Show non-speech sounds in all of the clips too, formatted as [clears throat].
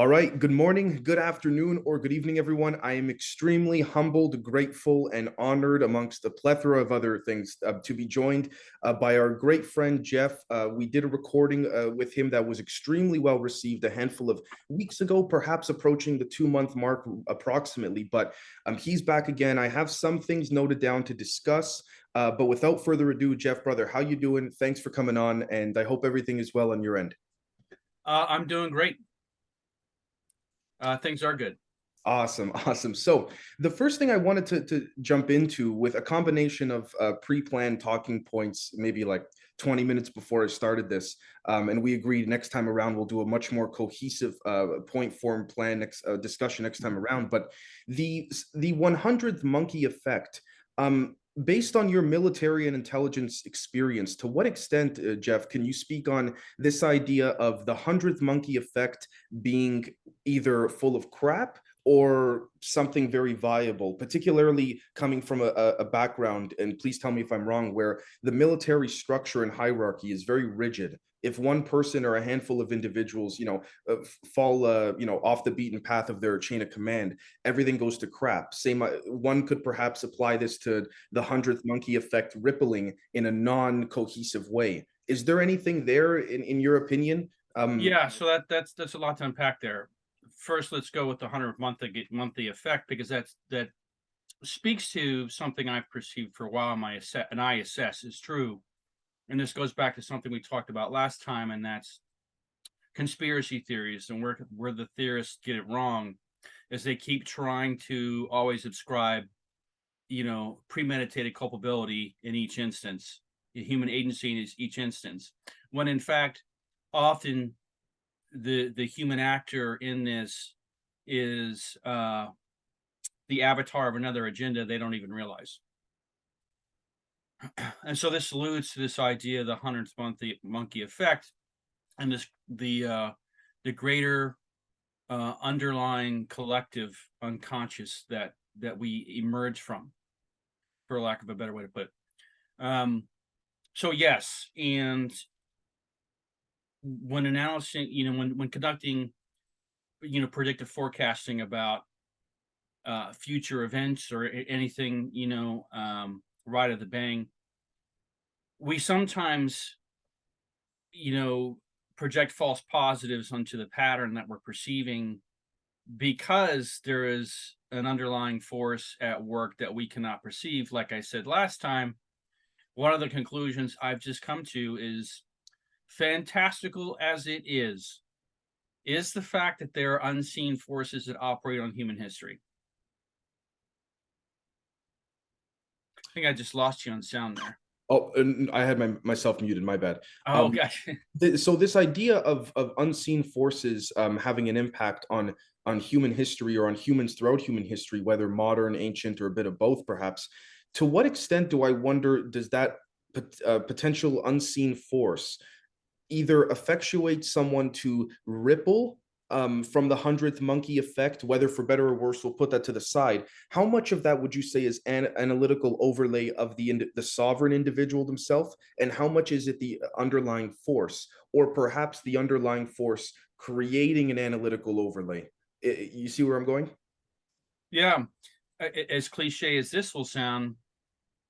All right. Good morning, good afternoon, or good evening, everyone. I am extremely humbled, grateful, and honored, amongst a plethora of other things, uh, to be joined uh, by our great friend Jeff. Uh, we did a recording uh, with him that was extremely well received a handful of weeks ago, perhaps approaching the two month mark approximately. But um, he's back again. I have some things noted down to discuss. Uh, but without further ado, Jeff, brother, how you doing? Thanks for coming on, and I hope everything is well on your end. Uh, I'm doing great. Uh, things are good. Awesome, [laughs] awesome. So the first thing I wanted to, to jump into with a combination of uh, pre-planned talking points, maybe like 20 minutes before I started this, um, and we agreed next time around we'll do a much more cohesive uh, point form plan next uh, discussion next time around. But the the 100th monkey effect. Um, based on your military and intelligence experience, to what extent, uh, Jeff, can you speak on this idea of the hundredth monkey effect being either full of crap or something very viable, particularly coming from a, a background, and please tell me if I'm wrong, where the military structure and hierarchy is very rigid if one person or a handful of individuals you know uh, fall uh, you know off the beaten path of their chain of command everything goes to crap. Same uh, one could perhaps apply this to the hundredth monkey effect rippling in a non-cohesive way. Is there anything there in, in your opinion? Um yeah so that that's that's a lot to unpack there. First let's go with the 100th monthly monthly effect because that's that speaks to something i've perceived for a while my and i assess is true and this goes back to something we talked about last time, and that's conspiracy theories and where where the theorists get it wrong is they keep trying to always ascribe you know premeditated culpability in each instance. Human agency in each instance. When in fact often the the human actor in this is uh the avatar of another agenda they don't even realize [clears throat] and so this alludes to this idea of the hundredth monkey monkey effect and this the uh the greater uh underlying collective unconscious that that we emerge from for lack of a better way to put it. Um so yes and when announcing you know when when conducting you know predictive forecasting about uh future events or anything you know um right at the bang. We sometimes you know project false positives onto the pattern that we're perceiving because there is an underlying force at work that we cannot perceive. Like i said last time one of the conclusions i've just come to is fantastical as it is is the fact that there are unseen forces that operate on human history I think I just lost you on sound there. Oh, I had my myself muted. My bad. Oh, um, gosh. [laughs] Th- so this idea of of unseen forces um, having an impact on on human history or on humans throughout human history, whether modern, ancient, or a bit of both, perhaps. To what extent do I wonder does that pot- uh, potential unseen force either effectuate someone to ripple um, from the hundredth monkey effect, whether for better or worse, we'll put that to the side. How much of that would you say is an analytical overlay of the the sovereign individual themselves, and how much is it the underlying force, or perhaps the underlying force creating an analytical overlay? You see where I'm going? Yeah, as cliche as this will sound,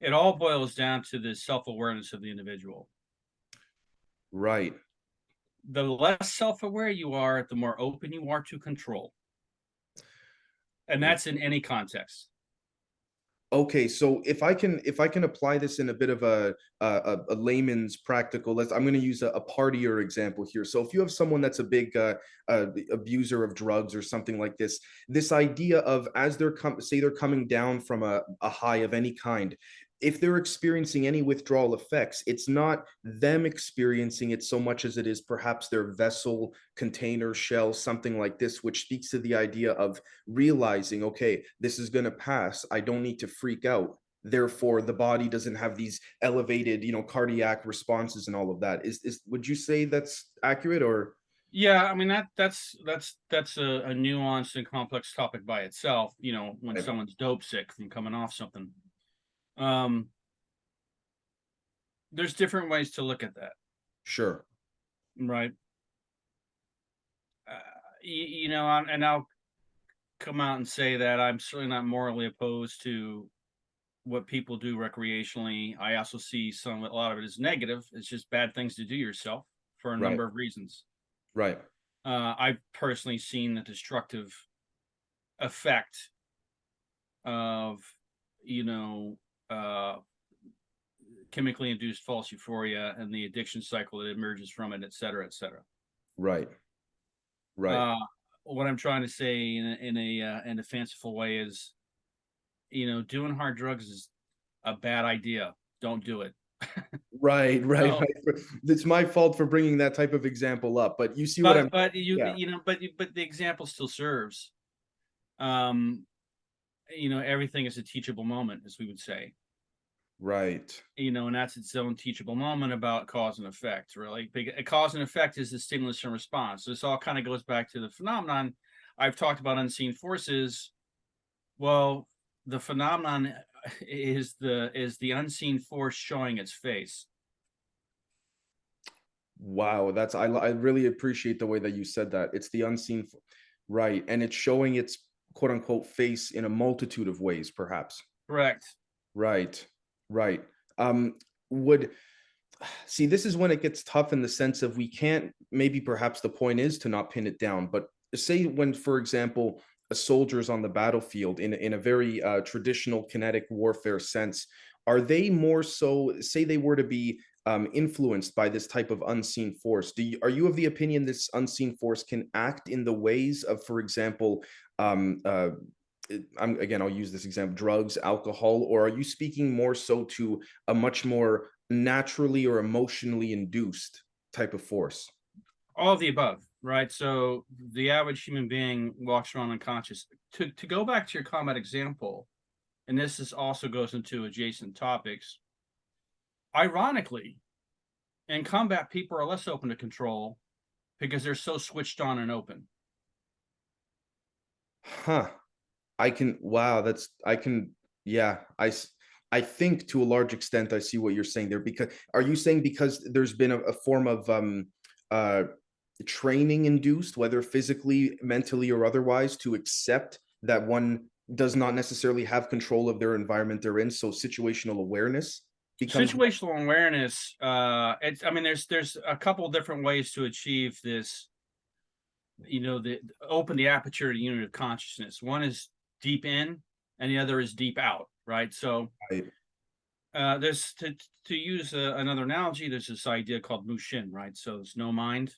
it all boils down to the self awareness of the individual. Right the less self-aware you are, the more open you are to control. And that's in any context. Okay, so if I can if I can apply this in a bit of a a, a layman's practical, let's I'm going to use a, a partier example here. So if you have someone that's a big uh, uh, abuser of drugs or something like this, this idea of as they're com- say they're coming down from a, a high of any kind, if they're experiencing any withdrawal effects, it's not them experiencing it so much as it is perhaps their vessel, container, shell, something like this, which speaks to the idea of realizing, okay, this is going to pass. I don't need to freak out. Therefore, the body doesn't have these elevated, you know, cardiac responses and all of that. Is is would you say that's accurate or? Yeah, I mean that that's that's that's a, a nuanced and complex topic by itself. You know, when right. someone's dope sick from coming off something um there's different ways to look at that sure right uh, you, you know, I'm- and I'll come out and say that I'm certainly not morally opposed to what people do recreationally. I also see some, a lot of it is negative. It's just bad things to do yourself for a Right. number of reasons. Right. Uh, I've personally seen the destructive effect of, you know, uh, chemically induced false euphoria and the addiction cycle that emerges from it, et cetera, et cetera. Right. Right. Uh, what I'm trying to say in a, in a uh, in a fanciful way is, you know, doing hard drugs is a bad idea. Don't do it. [laughs] right. Right. no. right. It's my fault for bringing that type of example up, but you see what I'm. But but you yeah. you know but but the example still serves. Um, you know, everything is a teachable moment, as we would say. Right. You know, and that's its own teachable moment about cause and effect. Really, a cause and effect is the stimulus and response. So This all kind of goes back to the phenomenon I've talked about unseen forces. Well, the phenomenon [laughs] is the is the unseen force showing its face. Wow, that's I I really appreciate the way that you said that. It's the unseen, right, and it's showing its quote unquote face in a multitude of ways, perhaps. Correct. Right, right. Um, would see this is when it gets tough in the sense of we can't. Maybe perhaps the point is to not pin it down, but say when, for example, a soldier's on the battlefield in in a very uh, traditional kinetic warfare sense, are they more so? Say they were to be um, influenced by this type of unseen force. Do you, are you of the opinion this unseen force can act in the ways of, for example, um, uh, I'm again, I'll use this example: drugs, alcohol, or are you speaking more so to a much more naturally or emotionally induced type of force? all of the above right so the average human being walks around unconscious to to go back to your combat example and this is also goes into adjacent topics ironically in combat people are less open to control because they're so switched on and open Huh. I can. Wow, that's. I can. Yeah, I I think to a large extent I see what you're saying there. Because are you saying because there's been a, a form of um, uh, training induced, whether physically, mentally, or otherwise, to accept that one does not necessarily have control of their environment they're in. So situational awareness becomes situational awareness uh it's i mean there's there's a couple different ways to achieve this you know the open the aperture to unit of consciousness one is deep in and the other is deep out right? So Right. uh there's to to use uh, another analogy there's this idea called mushin right? So it's no mind.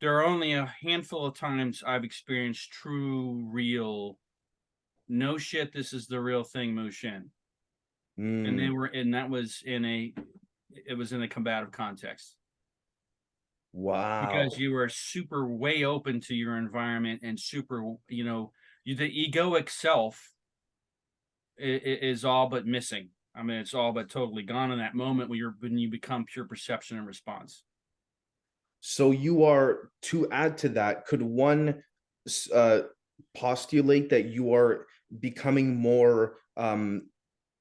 There are only a handful of times i've experienced true real no shit this is the real thing mushin. And they Mm, were and that was in a it was in a combative context. Wow. because you were super way open to your environment and super you know the egoic self is, all but missing i mean it's all but totally gone in that moment when you're when you become pure perception and response So you are to add to that, could one uh, postulate that you are becoming more, um,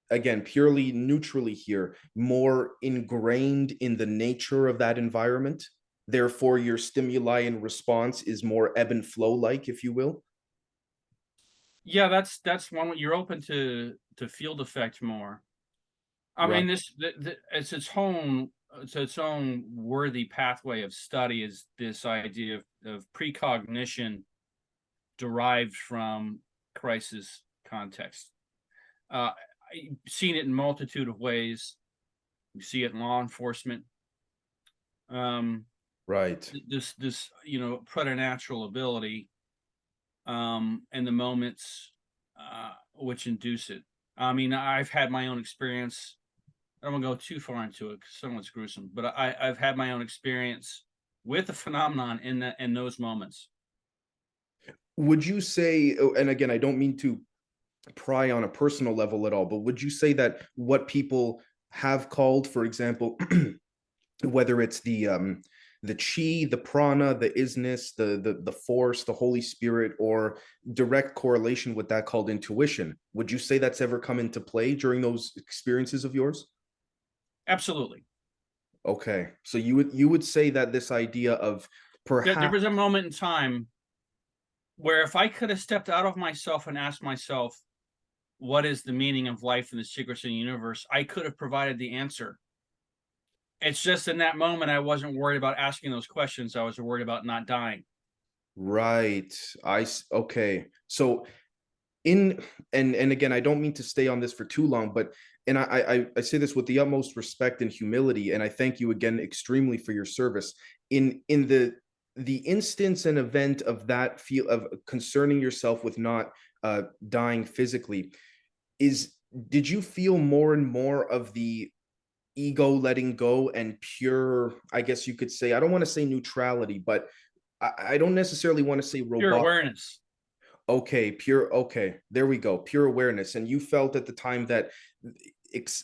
again, purely neutrally here, more ingrained in the nature of that environment? Therefore, your stimuli and response is more ebb and flow like, if you will. Yeah that's that's one you're open to to field effect more. I Right. mean this the, the, it's its own it's its own worthy pathway of study is this idea of, of precognition derived from crisis context. Uh i've seen it in multitude of ways. We see it in law enforcement. Um Right. this this you know preternatural ability um and the moments uh which induce it. I mean i've had my own experience. I don't want to go too far into it because someone's gruesome but i i've had my own experience with the phenomenon in that in those moments. Would you say, oh, and again, I don't mean to pry on a personal level at all, but would you say that what people have called, for example, [clears throat] whether it's the um the chi, the prana, the isness, the the the force, the Holy Spirit, or direct correlation with that called intuition, would you say that's ever come into play during those experiences of yours? absolutely Okay, so you would you would say that this idea of perhaps there was a moment in time where if I could have stepped out of myself and asked myself, what is the meaning of life in the secrets of the universe, I could have provided the answer. It's just in that moment I wasn't worried about asking those questions. I was worried about not dying. Right. I okay. So in and and again, I don't mean to stay on this for too long, but and I I, I say this with the utmost respect and humility, and I thank you again extremely for your service. In in the the instance and event of that feel of concerning yourself with not uh dying physically, is did you feel more and more of the ego letting go and pure, I guess you could say, I don't want to say neutrality, but I, I don't necessarily want to say Pure robot. awareness. Okay, pure. Okay, there we go. Pure awareness. And you felt at the time that, ex,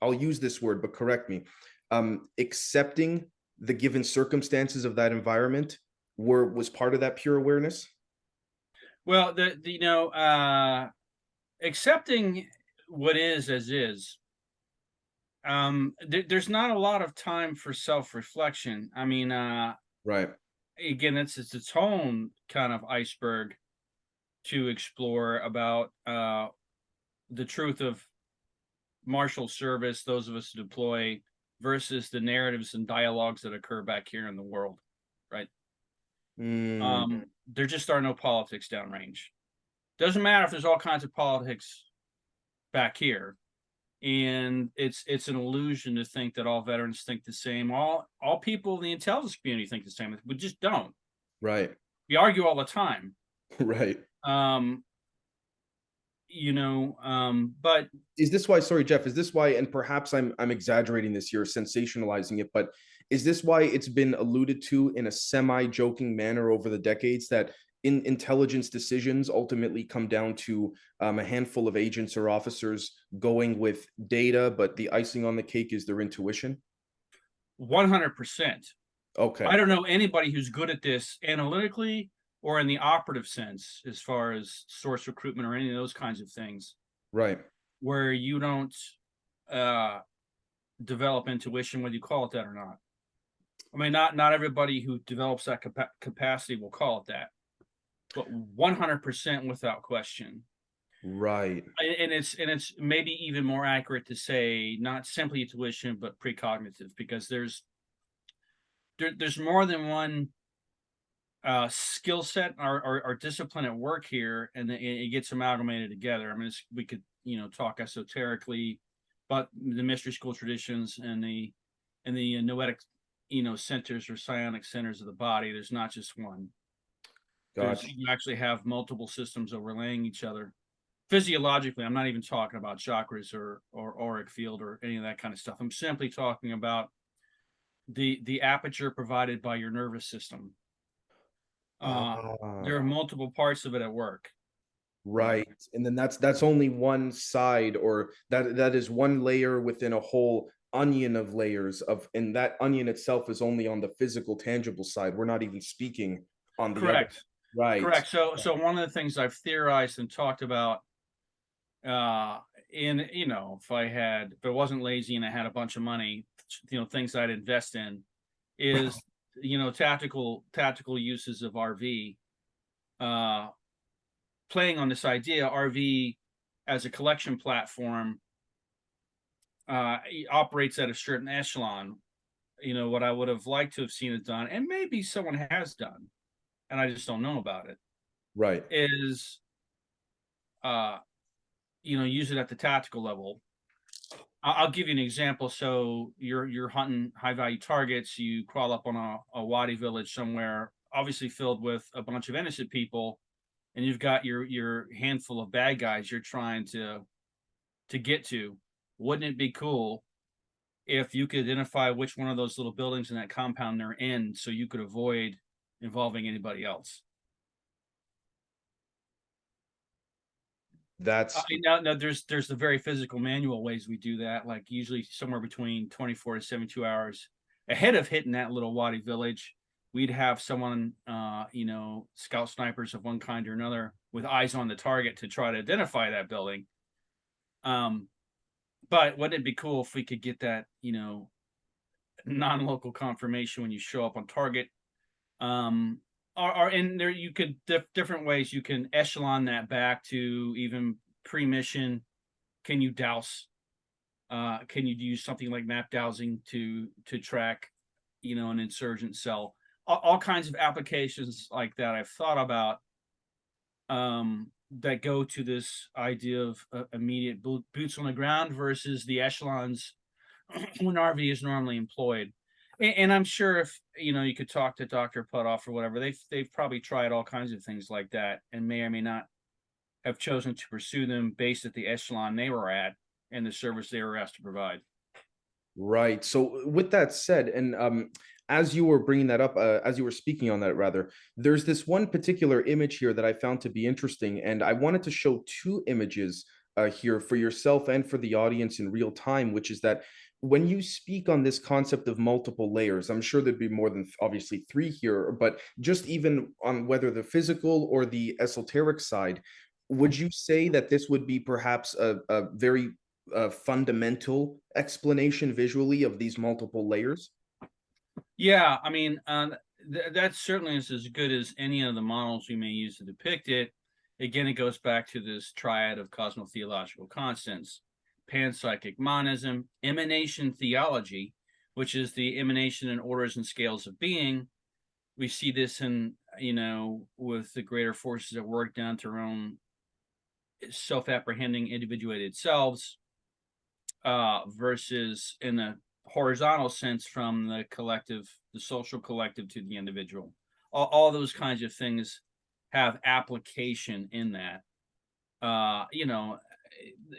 I'll use this word, but correct me. Um, accepting the given circumstances of that environment were was part of that pure awareness. Well, the, the you know, uh accepting what is as is. Um, there, there's not a lot of time for self-reflection. I mean, uh Right. again, it's it's its own kind of iceberg to explore about uh the truth of martial service, those of us who deploy, versus the narratives and dialogues that occur back here in the world. Mm, Um, there just are no politics downrange. Doesn't matter if there's all kinds of politics back here. And it's it's an illusion to think that all veterans think the same. All all people in the intelligence community think the same. We just don't. right. We argue all the time. [laughs] Right. Um, you know, um, but is this why sorry jeff is this why and perhaps i'm i'm exaggerating this here sensationalizing it but is this why it's been alluded to in a semi joking manner over the decades that in intelligence decisions ultimately come down to um, a handful of agents or officers going with data but the icing on the cake is their intuition? 100%. okay. I don't know anybody who's good at this analytically or in the operative sense, as far as source recruitment or any of those kinds of things. right. Where you don't uh develop intuition whether you call it that or not. I mean not not everybody who develops that capa- capacity will call it that but 100% without question. Right. And it's and it's maybe even more accurate to say not simply intuition but precognitive because there's there, there's more than one uh skill set or, or, or discipline at work here and it, it gets amalgamated together. I mean it's, we could you know talk esoterically but the mystery school traditions and the and the noetic you know centers or psionic centers of the body. There's not just one gotcha. you actually have multiple systems overlaying each other. Physiologically i'm not even talking about chakras or or auric field or any of that kind of stuff. I'm simply talking about the the aperture provided by your nervous system. Uh there are Ah. multiple parts of it at work. Right. And then that's that's only one side or that that is one layer within a whole onion of layers of and that onion itself is only on the physical tangible side. We're not even speaking on the correct Right. correct. So so one of the things i've theorized and talked about uh in you know if i had if i wasn't lazy and i had a bunch of money you know things i'd invest in is you know tactical tactical uses of rv uh playing on this idea rv as a collection platform uh operates at a certain echelon. You know what i would have liked to have seen it done and maybe someone has done and i just don't know about it Right. is uh you know use it at the tactical level. I- i'll give you an example. So you're you're hunting high value targets you crawl up on a, a wadi village somewhere obviously filled with a bunch of innocent people and you've got your your handful of bad guys you're trying to to get to. Wouldn't it be cool if you could identify which one of those little buildings in that compound they're in so you could avoid involving anybody else That's Uh, now, now there's there's the very physical manual ways we do that, like usually somewhere between 24 to 72 hours ahead of hitting that little Wadi village. We'd have someone, uh, you know, scout snipers of one kind or another with eyes on the target to try to identify that building. Um, but wouldn't it be cool if we could get that, you know, non-local confirmation when you show up on target? Um, Or, or and there you could diff- different ways you can echelon that back to even pre-mission. Can you douse? Uh, can you use something like map dowsing to to track, you know, an insurgent cell? All, all kinds of applications like that I've thought about. Um, that go to this idea of uh, immediate bo- boots on the ground versus the echelons [clears throat] when RV is normally employed. And, and I'm sure if you know you could talk to Dr. Puthoff or whatever, they've they've probably tried all kinds of things like that and may or may not have chosen to pursue them based at the echelon they were at and the service they were asked to provide. Right. So with that said, and um, as you were bringing that up, uh, as you were speaking on that, rather, there's this one particular image here that I found to be interesting, and I wanted to show two images uh, here for yourself and for the audience in real time, which is that when you speak on this concept of multiple layers, I'm sure there'd be more than obviously three here, but just even on whether the physical or the esoteric side, would you say that this would be perhaps a, a very uh, fundamental explanation visually of these multiple layers? Yeah, I mean, uh, th- that certainly is as good as any of the models we may use to depict it. Again, it goes back to this triad of cosmotheological constants panpsychic monism, emanation theology, which is the emanation and orders and scales of being. We see this in, you know, with the greater forces at work down to our own self apprehending individuated selves, uh, versus in the horizontal sense from the collective, the social collective to the individual. All, all those kinds of things have application in that. Uh, you know,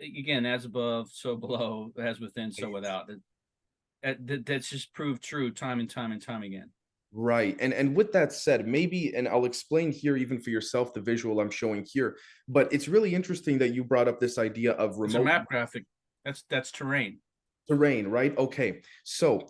again, as above, so below, as within, so without. That, that, that's just proved true time and time and time again. Right. And and with that said, maybe and I'll explain here even for yourself the visual I'm showing here, but it's really interesting that you brought up this idea of It's a remote map graphic. That's that's terrain. terrain, right? Okay. So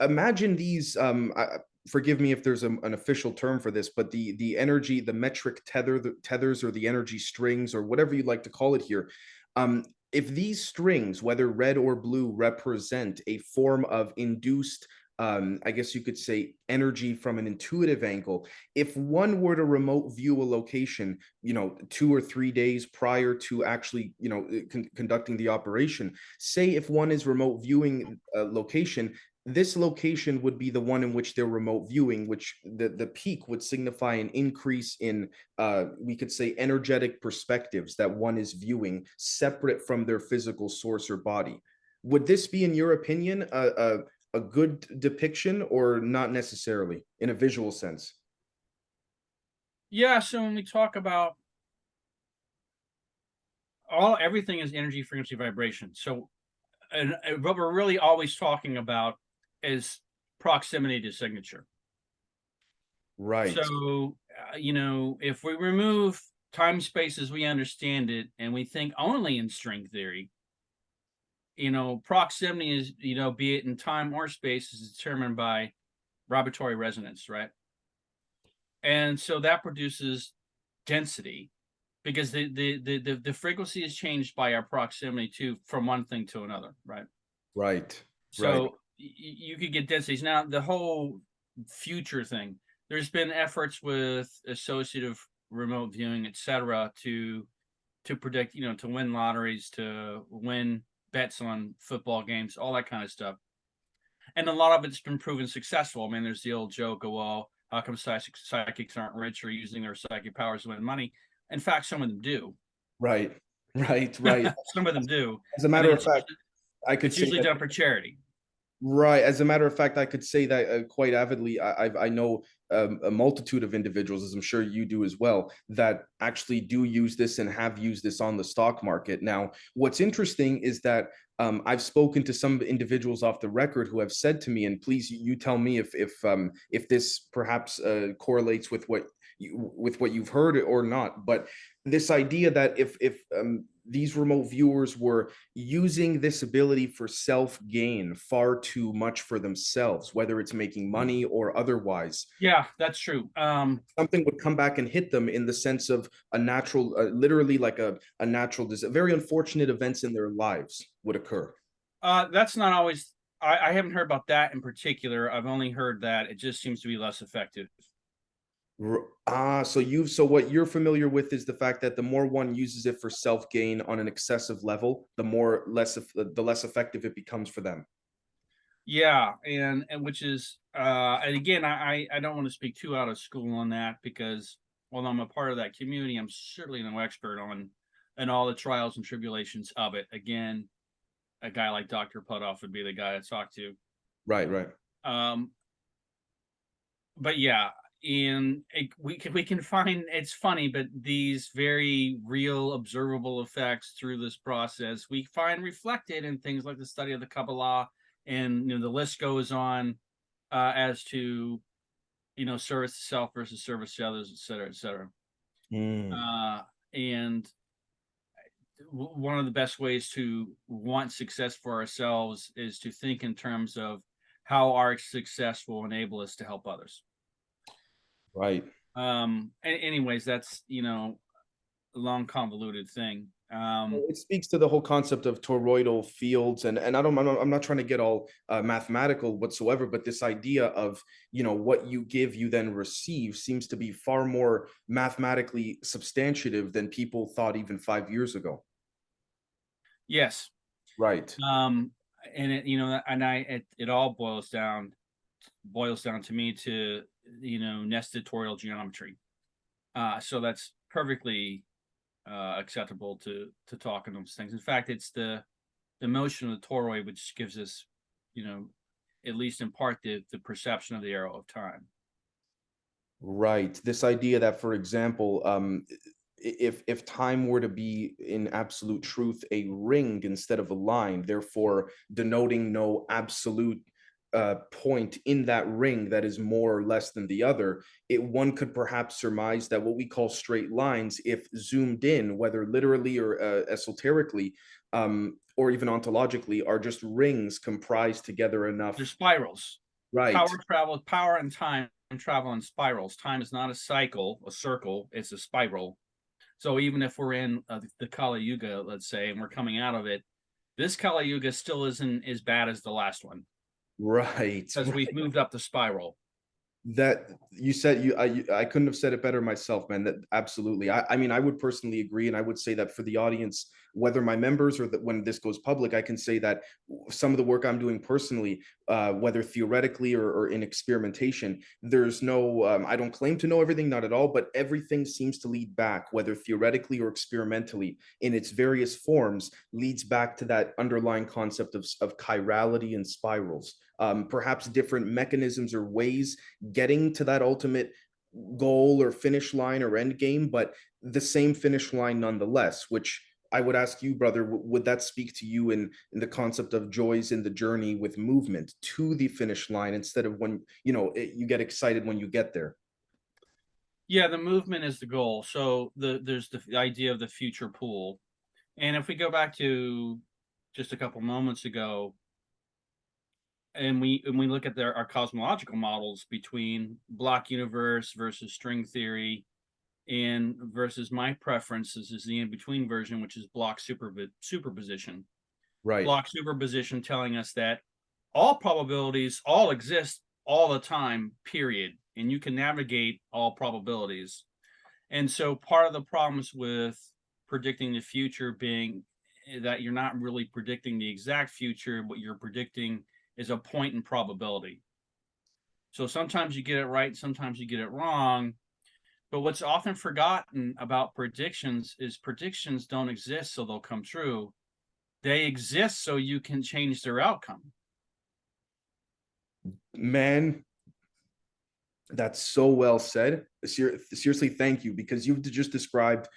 imagine these um I, forgive me if there's a, an official term for this, but the the energy, the metric tether, the tethers or the energy strings or whatever you'd like to call it here. Um if these strings, whether red or blue, represent a form of induced um, I guess you could say energy from an intuitive angle. If one were to remote view a location, you know, two or three days prior to actually, you know, uh, con- conducting the operation, say if one is remote viewing a location, this location would be the one in which they're remote viewing, which the, the peak would signify an increase in, uh, we could say, energetic perspectives that one is viewing separate from their physical source or body. Would this be, in your opinion, a, a a good depiction or not necessarily in a visual sense? Yeah, so when we talk about all everything is energy, frequency, vibration. So, and what we're really always talking about is proximity to signature. Right. So, uh, you know, if we remove time space as we understand it and we think only in string theory, you know, proximity is, you know, be it in time or space, is determined by vibratory resonance, right? And so that produces density because the the the the, the frequency is changed by our proximity to from one thing to another, right? Right. So Right. You could get densities. Now the whole future thing, there's been efforts with associative remote viewing, et cetera, to to predict, you know, to win lotteries, to win bets on football games, all that kind of stuff. And a lot of it's been proven successful. I mean, there's the old joke of, well, how come psychic, psychics aren't rich or using their psychic powers to win money? In fact, some of them do. Right. [laughs] Right. Right. [laughs] some of them do. As a matter mean, of fact, I could it's usually that done for charity. Right. As a matter of fact, I could say that uh, quite avidly. I I've, I know um, a multitude of individuals, as I'm sure you do as well, that actually do use this and have used this on the stock market. Now, what's interesting is that um, I've spoken to some individuals off the record who have said to me, and please you tell me if if um, if this perhaps uh, correlates with what you, with what you've heard or not. But this idea that if if um, these remote viewers were using this ability for self gain far too much for themselves, whether it's making money or otherwise. Yeah, that's true. Um, Something would come back and hit them in the sense of a natural, uh, literally like a, a natural, dis- very unfortunate events in their lives would occur. uh, that's not always. I, I haven't heard about that in particular. I've only heard that it just seems to be less effective. R- Ah, so you've so what you're familiar with is the fact that the more one uses it for self gain on an excessive level, the more less the less effective it becomes for them. Yeah, and and which is uh and again I I, I don't want to speak too out of school on that because while I'm a part of that community, I'm certainly no expert on and all the trials and tribulations of it. Again, a guy like Dr. Puthoff would be the guy to talk to. Right, right. Um but yeah, and it, we can we can find it's funny, but these very real observable effects through this process we find reflected in things like the study of the Kabbalah, and you know the list goes on uh, as to you know service to self versus service to others, et cetera, et cetera. Mm, Uh, and w- one of the best ways to want success for ourselves is to think in terms of how our success will enable us to help others right. um anyways that's you know a long convoluted thing um It speaks to the whole concept of toroidal fields, and and I don't, I'm not, I'm not trying to get all uh, mathematical whatsoever, but this idea of you know what you give, you then receive, seems to be far more mathematically substantiative than people thought even five years ago. yes Right. um and it you know and i it, it all boils down boils down to me to you know nested toroidal geometry. Uh so that's perfectly uh acceptable to to talk on those things. In fact it's the the motion of the toroid which gives us you know at least in part the the perception of the arrow of time. Right. This idea that, for example, um, if if time were to be in absolute truth a ring instead of a line, therefore denoting no absolute uh, point in that ring that is more or less than the other, it one could perhaps surmise that what we call straight lines, if zoomed in, whether literally or uh, esoterically, um, or even ontologically, are just rings comprised together enough. they're spirals Right. power travel power and time travel in spirals time is not a cycle a circle it's a spiral so even if we're in uh, the kali yuga let's say and we're coming out of it this kali yuga still isn't as bad as the last one Right. because we've moved up the spiral that you said you I, you- I couldn't have said it better myself man that absolutely I, I mean i would personally agree and i would say that for the audience whether my members or when this goes public i can say that some of the work i'm doing personally uh, whether theoretically or, or in experimentation there's no um, i don't claim to know everything not at all but everything seems to lead back whether theoretically or experimentally in its various forms leads back to that underlying concept of, of chirality and spirals. Um, perhaps different mechanisms or ways getting to that ultimate goal or finish line or end game, but the same finish line nonetheless, which I would ask you, brother, would that speak to you in, in the concept of joys in the journey with movement to the finish line instead of when, you know, it, you get excited when you get there? yeah the movement is the goal so the there's the idea of the future pool and if we go back to just a couple moments ago and we and we look at their our cosmological models between block universe versus string theory and versus my preferences is the in-between version which is block super superposition. Right. block superposition telling us that all probabilities all exist all the time period. And you can navigate all probabilities. And so part of the problems with predicting the future being that you're not really predicting the exact future what you're predicting is a point in probability. So sometimes you get it right sometimes you get it wrong but what's often forgotten about predictions is predictions don't exist so they'll come true they exist so you can change their outcome. Man, that's so well said. Ser- seriously, thank you because you've just described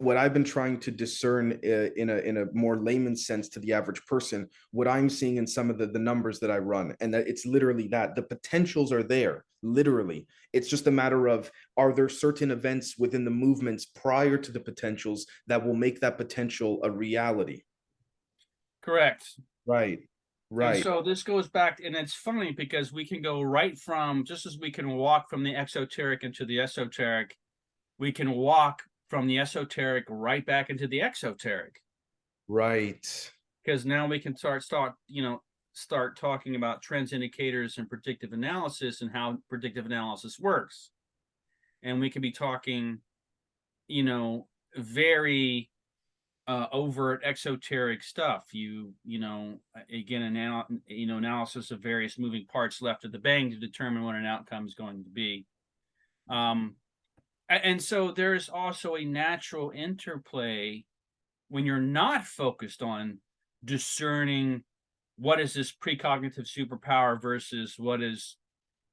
what I've been trying to discern uh, in a in a more layman sense to the average person. What I'm seeing in some of the the numbers that I run, and that it's literally that the potentials are there. Literally, it's just a matter of are there certain events within the movements prior to the potentials that will make that potential a reality. Correct. Right. And Right. so this goes back, and it's funny because we can go right from just as we can walk from the exoteric into the esoteric, we can walk from the esoteric right back into the exoteric right. because now we can start start you know start talking about trends indicators and predictive analysis and how predictive analysis works and we can be talking, you know, very uh, overt exoteric stuff. You, you know, again, anal- you know, analysis of various moving parts left of the bang to determine what an outcome is going to be. Um, and so there's also a natural interplay when you're not focused on discerning what is this precognitive superpower versus what is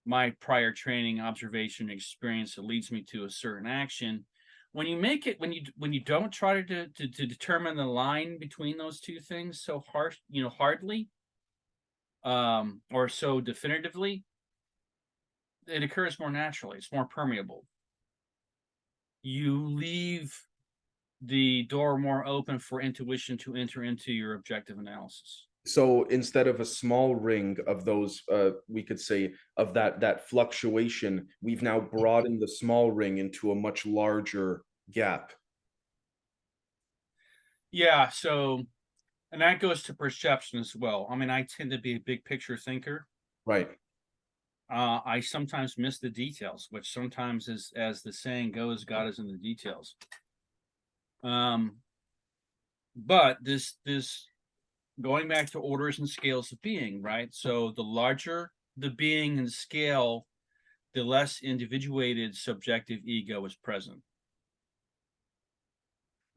my prior training observation experience that leads me to a certain action. When you make it when you when you don't try to to, to determine the line between those two things so harsh you know hardly um or so definitively it occurs more naturally. It's more permeable you leave the door more open for intuition to enter into your objective analysis. So instead of a small ring of those uh, we could say of that that fluctuation we've now broadened the small ring into a much larger gap. Yeah so and that goes to perception as well. I mean i tend to be a big picture thinker. Right uh, I sometimes miss the details, which sometimes is, as the saying goes, God is in the details. Um, but this this going back to orders and scales of being, right? So the larger the being and scale, the less individuated subjective ego is present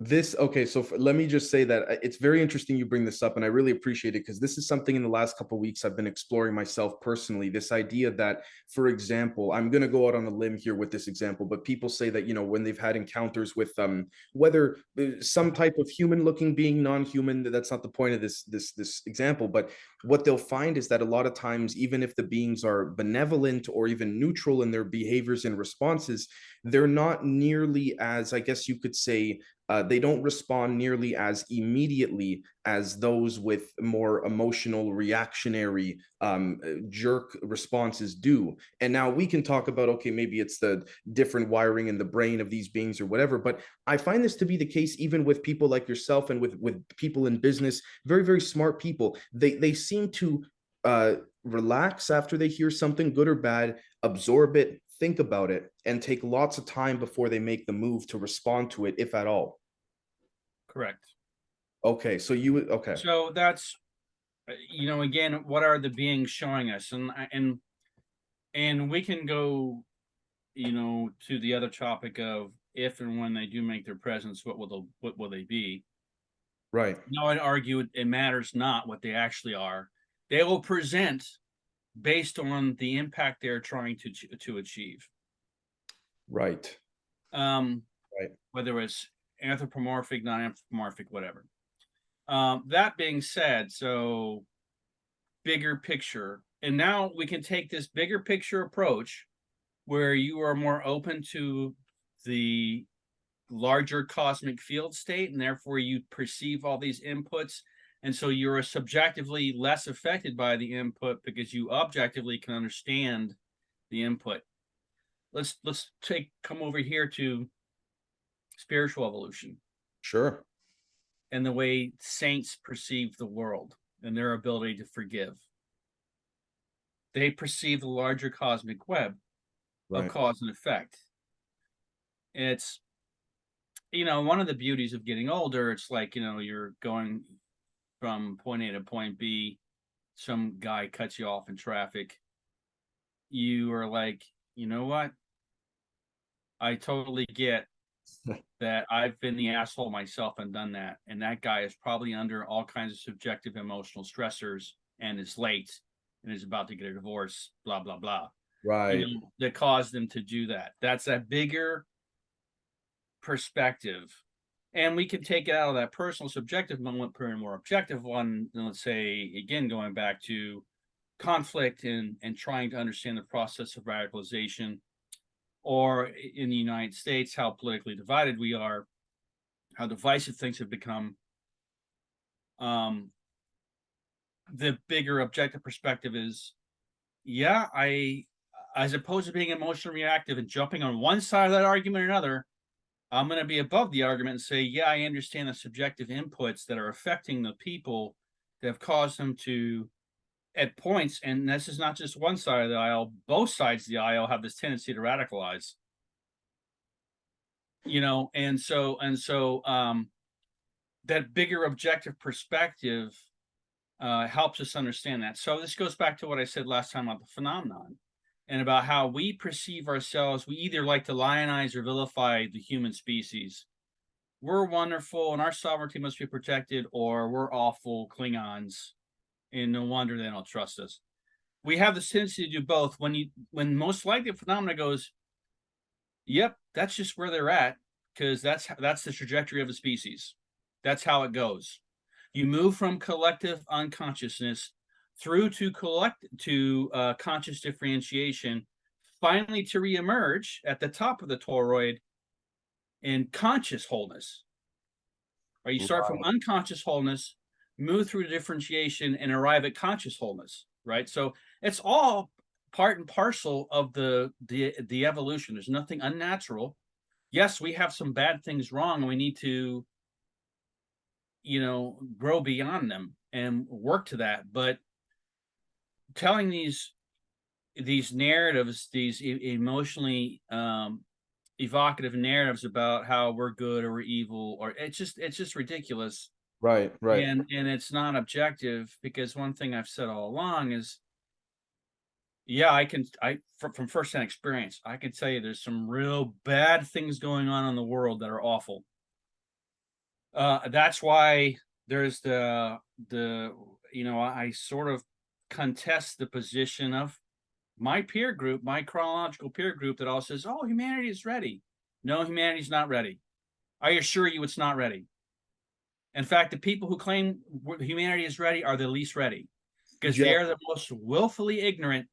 this okay so f- let me just say that uh, it's very interesting you bring this up and i really appreciate it because this is something in the last couple weeks i've been exploring myself personally this idea that for example i'm going to go out on a limb here with this example but people say that you know when they've had encounters with um whether uh, some type of human looking being non-human that's not the point of this this this example but what they'll find is that a lot of times even if the beings are benevolent or even neutral in their behaviors and responses they're not nearly as i guess you could say uh, they don't respond nearly as immediately as those with more emotional reactionary um, uh, jerk responses do. And now we can talk about okay maybe it's the different wiring in the brain of these beings or whatever but i find this to be the case even with people like yourself and with with people in business very very smart people. They they seem to uh, relax after they hear something good or bad absorb it think about it and take lots of time before they make the move to respond to it if at all. Correct. Okay so you would okay. So that's uh, you know again what are the beings showing us? And and and we can go you know to the other topic of if and when they do make their presence what will they what will they be? Right. No i'd argue it matters not what they actually are. They will present based on the impact they're trying to to achieve. Right. Um, right. Whether it's anthropomorphic, non-anthropomorphic, whatever. Um, that being said, so bigger picture, and now we can take this bigger picture approach where you are more open to the larger cosmic field state, and therefore you perceive all these inputs and so you're subjectively less affected by the input because you objectively can understand the input. Let's let's take come over here to spiritual evolution. Sure. And the way saints perceive the world and their ability to forgive. They perceive the larger cosmic web right. of cause and effect. And it's you know one of the beauties of getting older it's like you know you're going from point A to point B, some guy cuts you off in traffic, you are like, you know what? I totally get [laughs] that I've been the asshole myself and done that. And that guy is probably under all kinds of subjective emotional stressors and is late and is about to get a divorce, blah, blah, blah. Right. You know, that caused them to do that. That's a bigger perspective and we can take it out of that personal subjective moment put in a more objective one and let's say again going back to conflict and and trying to understand the process of radicalization. Or in the united states how politically divided we are how divisive things have become. Um the bigger objective perspective is yeah i as opposed to being emotionally reactive and jumping on one side of that argument or another I'm going to be above the argument and say, yeah, I understand the subjective inputs that are affecting the people that have caused them to, at points, and this is not just one side of the aisle, both sides of the aisle have this tendency to radicalize. you know, and so and so um that bigger objective perspective uh helps us understand that. So this goes back to what I said last time about the phenomenon and about how we perceive ourselves. We either like to lionize or vilify the human species. We're wonderful and our sovereignty must be protected, or we're awful Klingons, and no wonder they don't trust us. We have the tendency to do both. When you when most likely a phenomena goes, Yep, that's just where they're at, because that's that's the trajectory of the species. That's how it goes. You move from collective unconsciousness through to collect to uh, conscious differentiation, finally to reemerge at the top of the toroid in conscious wholeness. Right, you start from unconscious wholeness, move through differentiation, and arrive at conscious wholeness. Right, so it's all part and parcel of the the the evolution. There's nothing unnatural. Yes, we have some bad things wrong, and we need to, you know, grow beyond them and work to that. But telling these these narratives, these e- emotionally um, evocative narratives about how we're good or we're evil, or it's just it's just ridiculous. Right, right. And and it's not objective because one thing I've said all along is yeah, I can. I from, from firsthand experience, I can tell you there's some real bad things going on in the world that are awful. Uh, that's why there's the the you know I sort of contest the position of my peer group, my chronological peer group, that all says, "Oh, humanity is ready." No, humanity's not ready. I assure you, it's not ready. In fact, the people who claim humanity is ready are the least ready because Yeah. they are the most willfully ignorant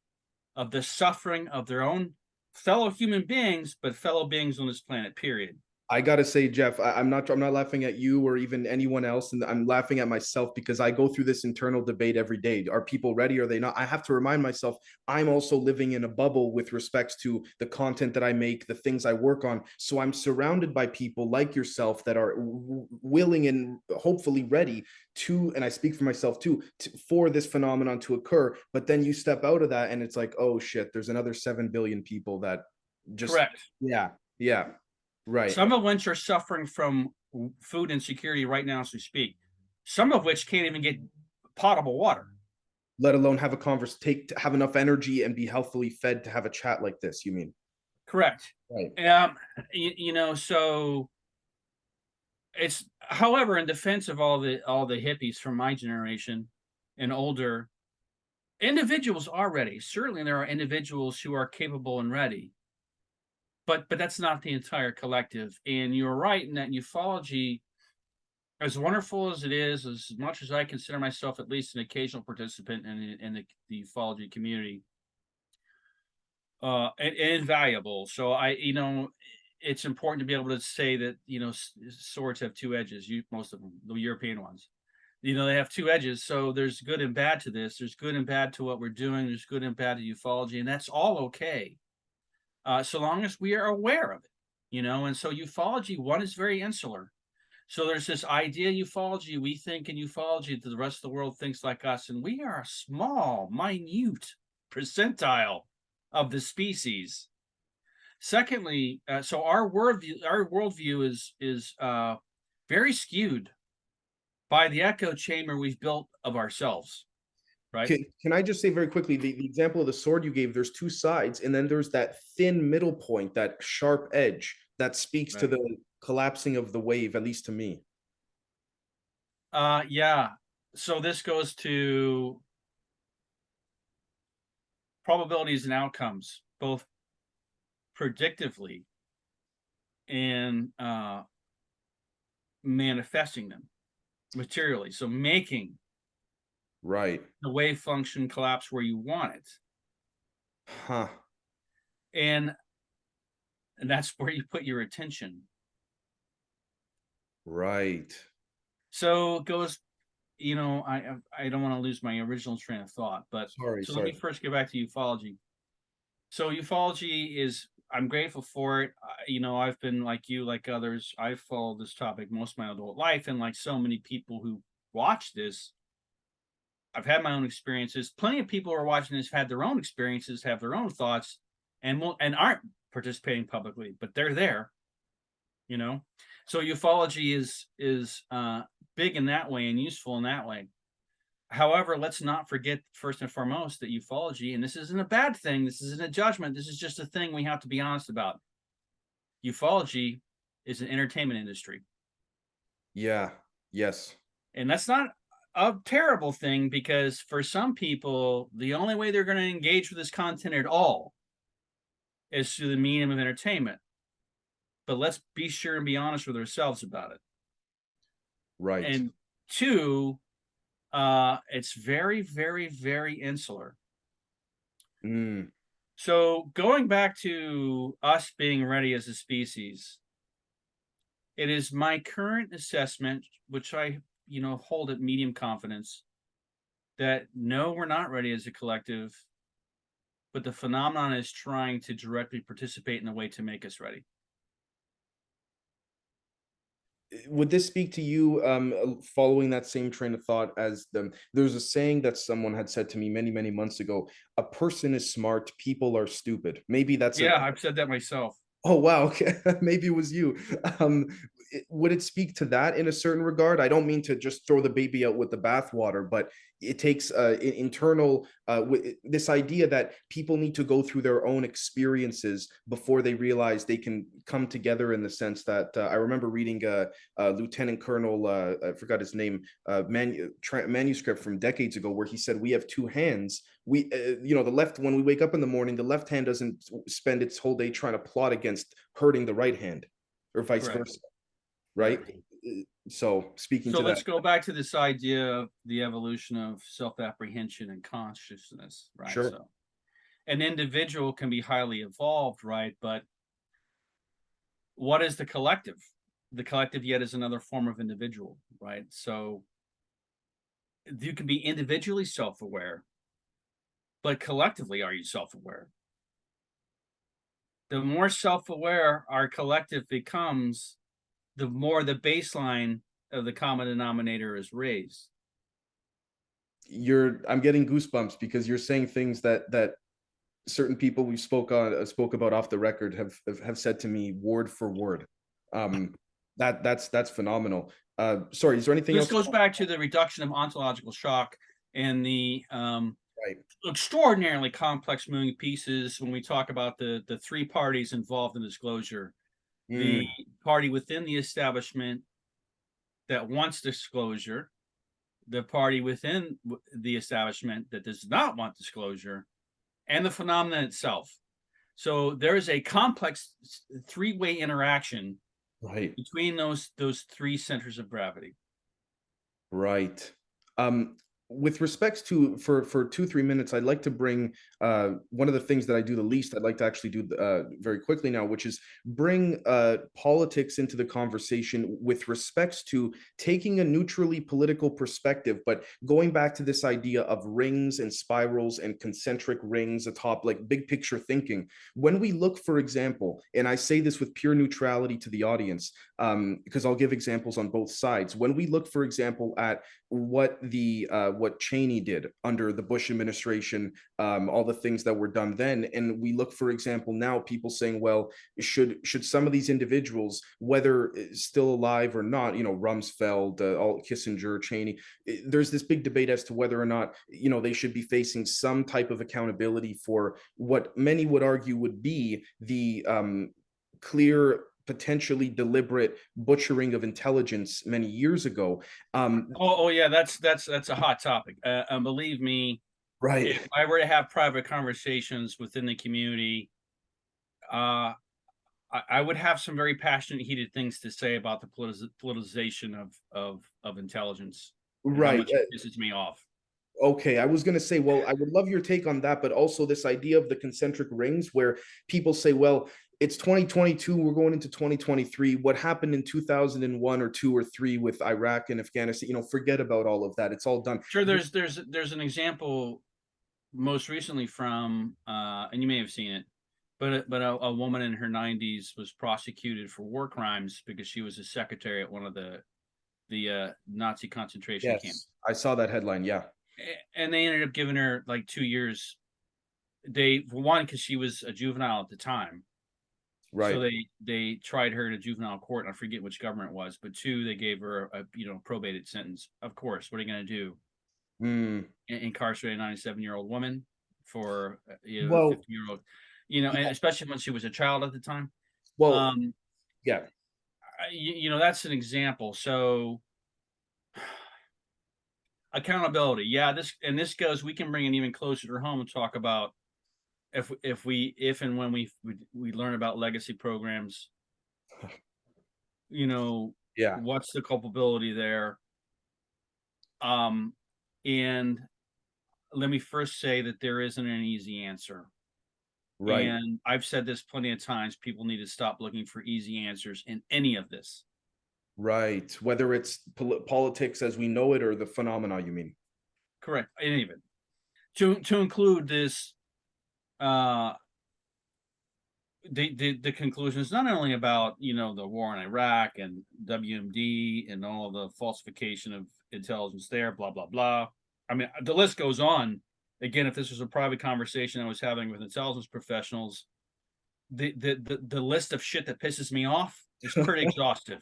of the suffering of their own fellow human beings, but fellow beings on this planet, period. I gotta say, Jeff, I, I'm not I'm not laughing at you or even anyone else, and I'm laughing at myself because I go through this internal debate every day. Are people ready? Are they not? I have to remind myself I'm also living in a bubble with respects to the content that I make, the things I work on. So I'm surrounded by people like yourself that are w- willing and hopefully ready to, and I speak for myself too, to, for this phenomenon to occur. But then you step out of that, and it's like, oh shit, there's another seven billion people that just Correct. yeah, yeah, right. Some of which are suffering from food insecurity right now as we speak. Some of which can't even get potable water. let alone have a converse take have enough energy and be healthily fed to have a chat like this you mean Correct. right Um, you, you know, so it's however, in defense of all the all the hippies from my generation and older, individuals are ready. Certainly there are individuals who are capable and ready. But but that's not the entire collective. And you're right in that ufology, as wonderful as it is, as much as I consider myself at least an occasional participant in, in the, the ufology community, uh and, invaluable so i you know it's important to be able to say that you know swords have two edges you most of them the european ones. You know they have two edges so there's good and bad to this there's good and bad to what we're doing there's good and bad to ufology and that's all okay uh so long as we are aware of it you know? And so ufology one is very insular. So there's this idea ufology we think in ufology that the rest of the world thinks like us and we are a small minute percentile of the species. Secondly, uh, so our worldview, our worldview is is uh, very skewed by the echo chamber we've built of ourselves, right? can, can i just say very quickly the, the example of the sword you gave there's two sides and then there's that thin middle point that sharp edge that speaks to the collapsing of the wave at least to me Uh, yeah. So this goes to probabilities and outcomes, both predictively and uh, manifesting them materially. So making right. the wave function collapse where you want it. huh. And and that's where you put your attention. Right. So it goes you know i I- don't want to lose my original train of thought but sorry so let me first get back to ufology. So ufology is i'm grateful for it. I- you know i've been like you like others i've followed this topic most of my adult life and like so many people who watch this i've had my own experiences. Plenty of people who are watching this have had their own experiences have their own thoughts and will and aren't participating publicly but they're there you know? So ufology is is uh big in that way and useful in that way. However let's not forget first and foremost that ufology and this isn't a bad thing this isn't a judgment this is just a thing we have to be honest about. Ufology is an entertainment industry. Yeah. Yes. and that's not a terrible thing because for some people the only way they're going to engage with this content at all is through the medium of entertainment. But let's be sure and be honest with ourselves about it. Right. and two uh it's very very very insular. Mm, so going back to us being ready as a species it is my current assessment which i you know hold at medium confidence that no we're not ready as a collective but the phenomenon is trying to directly participate in a way to make us ready. Would this speak to you um uh, following that same train of thought as the there's a saying that someone had said to me many many months ago a person is smart people are stupid. Maybe that's yeah i've said that myself. Oh wow [laughs] okay maybe it was you. Um it- would it speak to that in a certain regard? I don't mean to just throw the baby out with the bathwater but it takes uh internal uh w- this idea that people need to go through their own experiences before they realize they can come together in the sense that uh, i remember reading a, uh lieutenant colonel uh i forgot his name uh manu- tra- manuscript from decades ago where he said we have two hands. We uh, you know the left when we wake up in the morning the left hand doesn't spend its whole day trying to plot against hurting the right hand or vice Correct. versa right? Uh, so speaking so to let's that. go back to this idea of the evolution of self-apprehension and consciousness right? Sure. so an individual can be highly evolved right? But what is the collective? The collective yet is another form of individual right? So you can be individually self-aware but collectively are you self-aware? The more self-aware our collective becomes the more the baseline of the common denominator is raised. you're i'm getting goosebumps because you're saying things that that certain people we spoke on uh, spoke about off the record have have, said to me word for word um that that's that's phenomenal uh sorry is there anything else? This else goes back to the reduction of ontological shock and the um, Right. extraordinarily complex moving pieces when we talk about the the three parties involved in disclosure. Mm, The party within the establishment that wants disclosure, the party within the establishment that does not want disclosure, and the phenomenon itself. So there is a complex three-way interaction right between those those three centers of gravity. Right. Um, with respects to for for two three minutes, I'd like to bring uh one of the things that I do the least. I'd like to actually do uh very quickly now, which is bring uh politics into the conversation with respects to taking a neutrally political perspective, but going back to this idea of rings and spirals and concentric rings atop like big picture thinking. When we look, for example, and I say this with pure neutrality to the audience, um, because I'll give examples on both sides. When we look, for example, at what the uh, what Cheney did under the Bush administration, um, all the things that were done then, and we look, for example, now people saying, well, should should some of these individuals, whether uh, still alive or not, you know, Rumsfeld, uh, all Kissinger, Cheney, eh, there's this big debate as to whether or not you know they should be facing some type of accountability for what many would argue would be the um, clear potentially deliberate butchering of intelligence many years ago um Oh, oh yeah, that's that's that's a hot topic. Uh, and believe me, right if I were to have private conversations within the community, uh, I, I would have some very passionate, heated things to say about the politiz- politicization of of of intelligence. right uh, it pisses me off. okay i was going to say well i would love your take on that but also this idea of the concentric rings where people say well it's 2022 we're going into 2023 what happened in 2001 or 2 or 3 with iraq and afghanistan you know forget about all of that. It's all done. Sure, there's there's there's an example most recently from uh, and you may have seen it, but a- but a, a woman in her 90s was prosecuted for war crimes because she was a secretary at one of the the uh, Nazi concentration camps. yes i saw that headline yeah. And they ended up giving her like two years. They for one because she was a juvenile at the time, Right. So they they tried her to juvenile court. And I forget which government it was, but two, they gave her a you know probated sentence. Of course, what are you going to do? Mm, In- Incarcerate a 97 year old woman for uh, you know Well- 50 year old, you know, and Yeah. especially when she was a child at the time. well, um, yeah. You, you know that's an example. So [sighs] accountability, yeah. This and this goes. We can bring it even closer to home and talk about if if we if and when we we, we learn about legacy programs. You know, Yeah. what's the culpability there um and let me first say that there isn't an easy answer Right. and i've said this plenty of times people need to stop looking for easy answers in any of this Right. Whether it's pol- politics as we know it or the phenomena you mean. correct any of it to to include this uh the, the the conclusion is not only about you know the war in Iraq and WMD and all the falsification of intelligence there, blah blah blah. I mean, the list goes on. Again, if this was a private conversation I was having with intelligence professionals, the the the, the list of shit that pisses me off is pretty [laughs] exhaustive.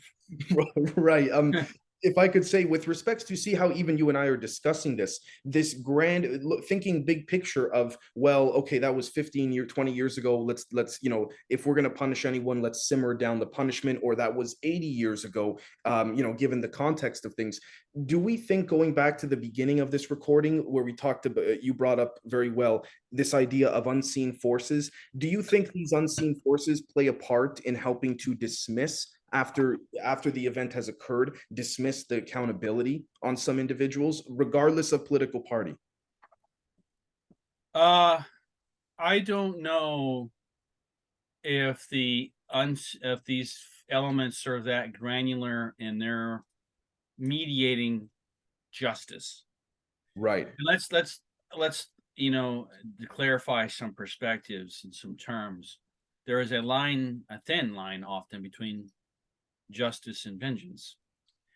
right. Um, [laughs] if I could say, with respects to see how even you and I are discussing this, this grand thinking big picture of, well, okay, that was 15 year, 20 years ago. Let's let's you know, if we're gonna punish anyone, let's simmer down the punishment, or that was 80 years ago. Um, you know, given the context of things, do we think going back to the beginning of this recording where we talked about, you brought up very well this idea of unseen forces? Do you think these unseen forces play a part in helping to dismiss? After after the event has occurred dismiss the accountability on some individuals regardless of political party Uh, I don't know if the uns if these elements are that granular in their mediating justice. right And let's let's let's you know to clarify some perspectives and some terms. There is a line, a thin line, often between justice and vengeance,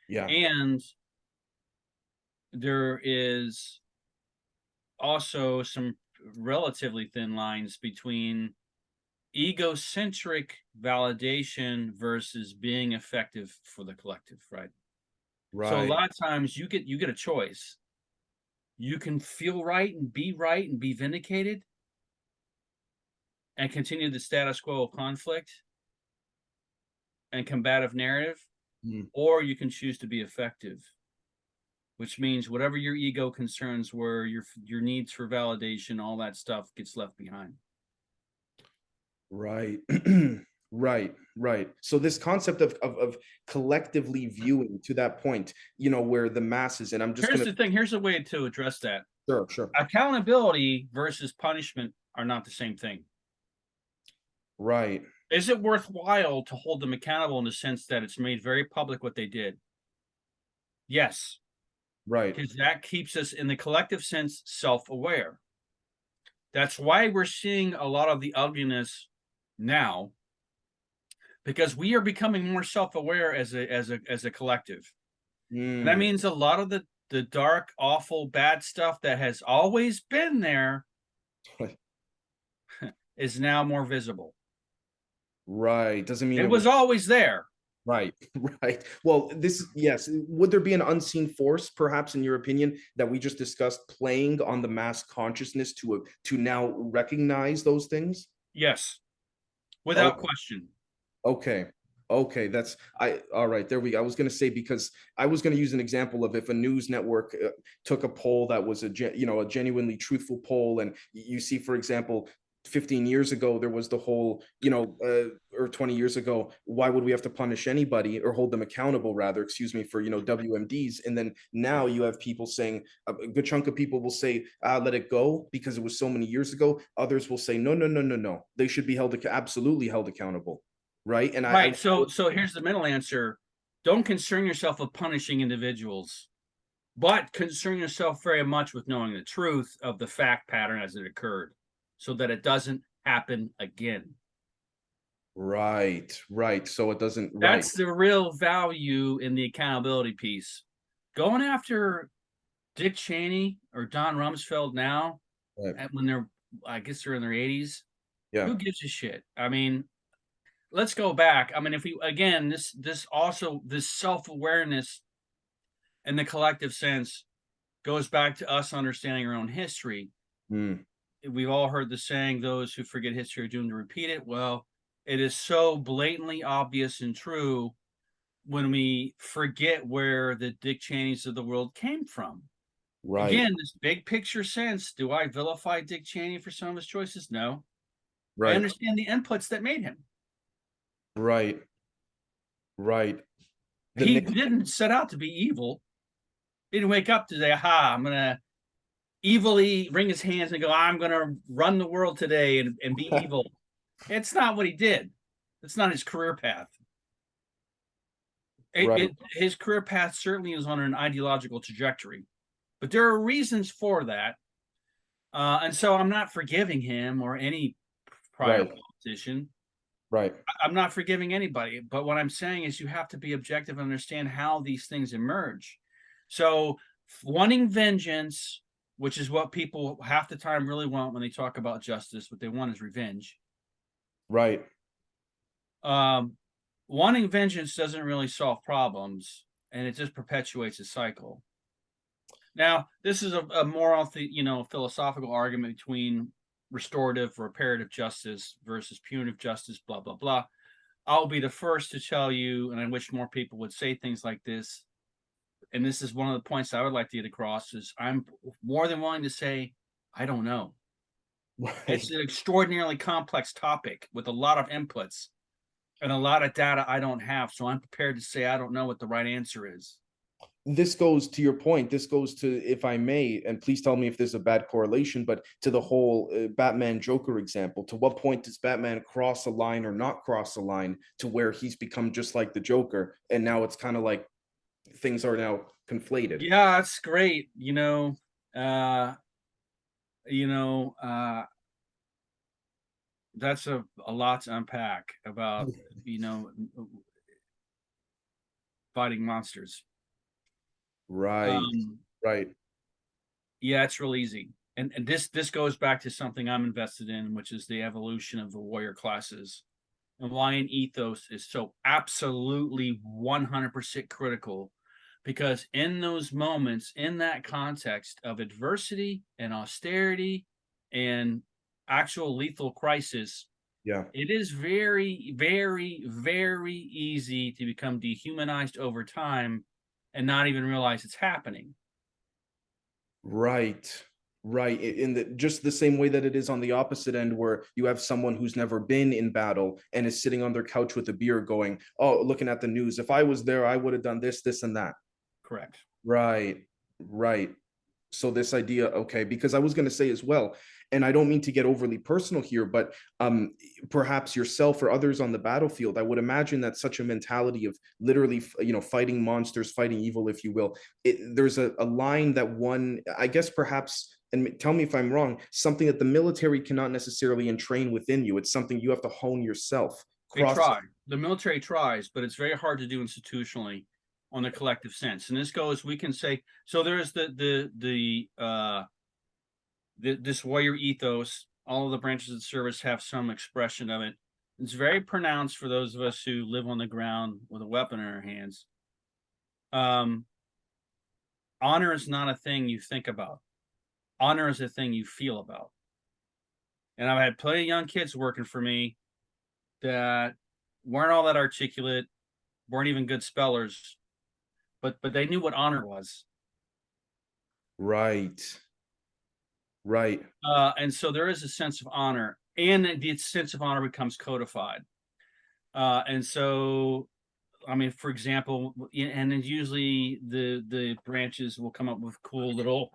yeah. And there is also some relatively thin lines between egocentric validation versus being effective for the collective right? Right so a lot of times you get you get a choice. You can feel right and be right and be vindicated and continue the status quo of conflict and combative narrative Mm. or you can choose to be effective which means whatever your ego concerns were your your needs for validation all that stuff gets left behind. Right. [clears throat] Right right. So this concept of, of of collectively viewing to that point you know where the masses and i'm just here's gonna the thing here's a way to address that. Sure sure. Accountability versus punishment are not the same thing. Right is it worthwhile to hold them accountable in the sense that it's made very public what they did? Yes. Right. Because that keeps us in the collective sense self-aware. That's why we're seeing a lot of the ugliness now because we are becoming more self-aware as a as a as a collective. And that Mm, means a lot of the the dark awful bad stuff that has always been there [laughs] is now more visible right doesn't mean it was always there Right, [laughs] right. Well, this yes. Would there be an unseen force, perhaps, in your opinion, that we just discussed, playing on the mass consciousness to a, to now recognize those things? yes without Okay. question Okay, okay. That's I. All right, there we. go. I was going to say because I was going to use an example of if a news network uh, took a poll that was a you know a genuinely truthful poll, and you see, for example. 15 years ago there was the whole you know uh, or 20 years ago why would we have to punish anybody or hold them accountable rather excuse me for you know wmds and then now you have people saying a good chunk of people will say ah, let it go because it was so many years ago. Others will say no no no no no. They should be held absolutely held accountable right? And I- right I, so so here's the middle answer. Don't concern yourself with punishing individuals but concern yourself very much with knowing the truth of the fact pattern as it occurred so that it doesn't happen again right right so it doesn't right that's the real value in the accountability piece going after dick cheney or don rumsfeld now Right. when they're i guess they're in their 80s yeah who gives a shit i mean let's go back. I mean, if we again, this this also this self awareness in the collective sense goes back to us understanding our own history. Mm, We've all heard the saying, "Those who forget history are doomed to repeat it." Well, it is so blatantly obvious and true when we forget where the Dick Cheneys of the world came from. right. Again, this big picture sense. Do I vilify Dick Cheney for some of his choices? No. Right. I understand the inputs that made him. Right. Right. The he didn't set out to be evil. He didn't wake up to say, "Aha, I'm gonna evilly wring his hands and go, I'm gonna run the world today and, and be [laughs] evil." It's not what he did. It's not his career path. It- Right. it- his career path certainly is on an ideological trajectory, but there are reasons for that. Uh, and so I'm not forgiving him or any prior Right. politician. right. I'm not forgiving anybody, but what I'm saying is you have to be objective and understand how these things emerge. So, wanting vengeance, which is what people half the time really want when they talk about justice, what they want is revenge. Right. Um, wanting vengeance doesn't really solve problems, and it just perpetuates a cycle. Now, this is a, a moral, the, you know, philosophical argument between restorative, reparative justice versus punitive justice. Blah blah blah. I'll be the first to tell you, and I wish more people would say things like this. And this is one of the points I would like to get across: is I'm more than willing to say I don't know. Right. It's an extraordinarily complex topic with a lot of inputs and a lot of data I don't have. So I'm prepared to say I don't know what the right answer is. this goes to your point this goes to if i may and please tell me if there's a bad correlation but to the whole uh, batman joker example to what point does batman cross a line or not cross a line to where he's become just like the joker and now it's kind of like things are now conflated Yeah, that's great. You know, uh, you know, uh, that's a, a lot to unpack about, [laughs] you know, fighting monsters. right Um, right Yeah, it's real easy. And, and this this goes back to something I'm invested in, which is the evolution of the warrior classes. And why an ethos is so absolutely 100% critical because in those moments in that context of adversity and austerity and actual lethal crisis yeah it is very very very easy to become dehumanized over time and not even realize it's happening Right. Right. In the just the same way that it is on the opposite end where you have someone who's never been in battle and is sitting on their couch with a beer going, "Oh, looking at the news. If I was there, I would have done this, this and that." Correct Right. Right. So this idea, okay, because I was going to say as well, and I don't mean to get overly personal here, but um perhaps yourself or others on the battlefield, I would imagine that such a mentality of literally, you know, fighting monsters, fighting evil, if you will, it, there's a, a line that one, I guess perhaps, and tell me if I'm wrong, something that the military cannot necessarily entrain within you. It's something you have to hone yourself. They try. The military tries, but it's very hard to do institutionally on the collective sense. And this goes, we can say, so there's the the the uh the, this warrior ethos. All of the branches of the service have some expression of it. It's very pronounced for those of us who live on the ground with a weapon in our hands. Um, honor is not a thing you think about. Honor is a thing you feel about. And I've had plenty of young kids working for me that weren't all that articulate, weren't even good spellers, but but they knew what honor was. Right. Right. Uh, and so there is a sense of honor, and the sense of honor becomes codified. Uh, and so, I mean, for example, and then usually the the branches will come up with cool little,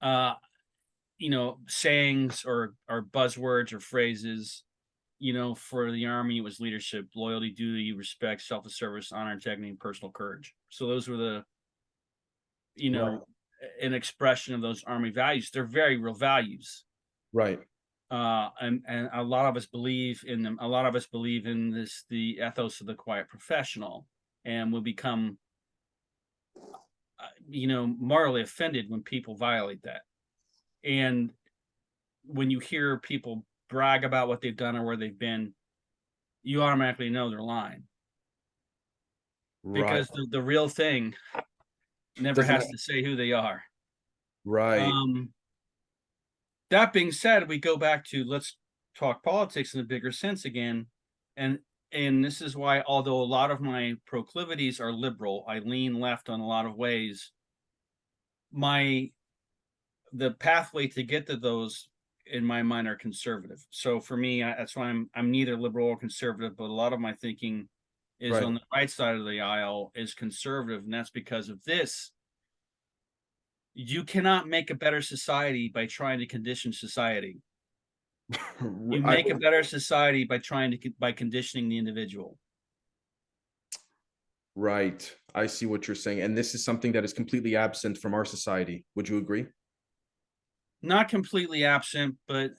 uh, you know, sayings or or buzzwords or phrases. You know, for the army, it was leadership, loyalty, duty, respect, selfless service, honor, integrity, and personal courage. So those were the, you know, Right. an expression of those army values. They're very real values Right. uh and and a lot of us believe in them a lot of us believe in this the ethos of the quiet professional and will become uh, you know morally offended when people violate that and when you hear people brag about what they've done or where they've been you automatically know they're lying because the, the real thing never Doesn't has ha- to say who they are. right, Um, that being said, we go back to let's talk politics in a bigger sense again, and and this is why, although a lot of my proclivities are liberal, I lean left on a lot of ways. My the pathway to get to those in my mind are conservative. So for me, I, that's why I'm I'm neither liberal or conservative, but a lot of my thinking is Right. on the right side of the aisle is conservative, and that's because of this you cannot make a better society by trying to condition society. [laughs] You make a better society by trying to by conditioning the individual. right. I see what you're saying, and this is something that is completely absent from our society. Would you agree? Not completely absent, but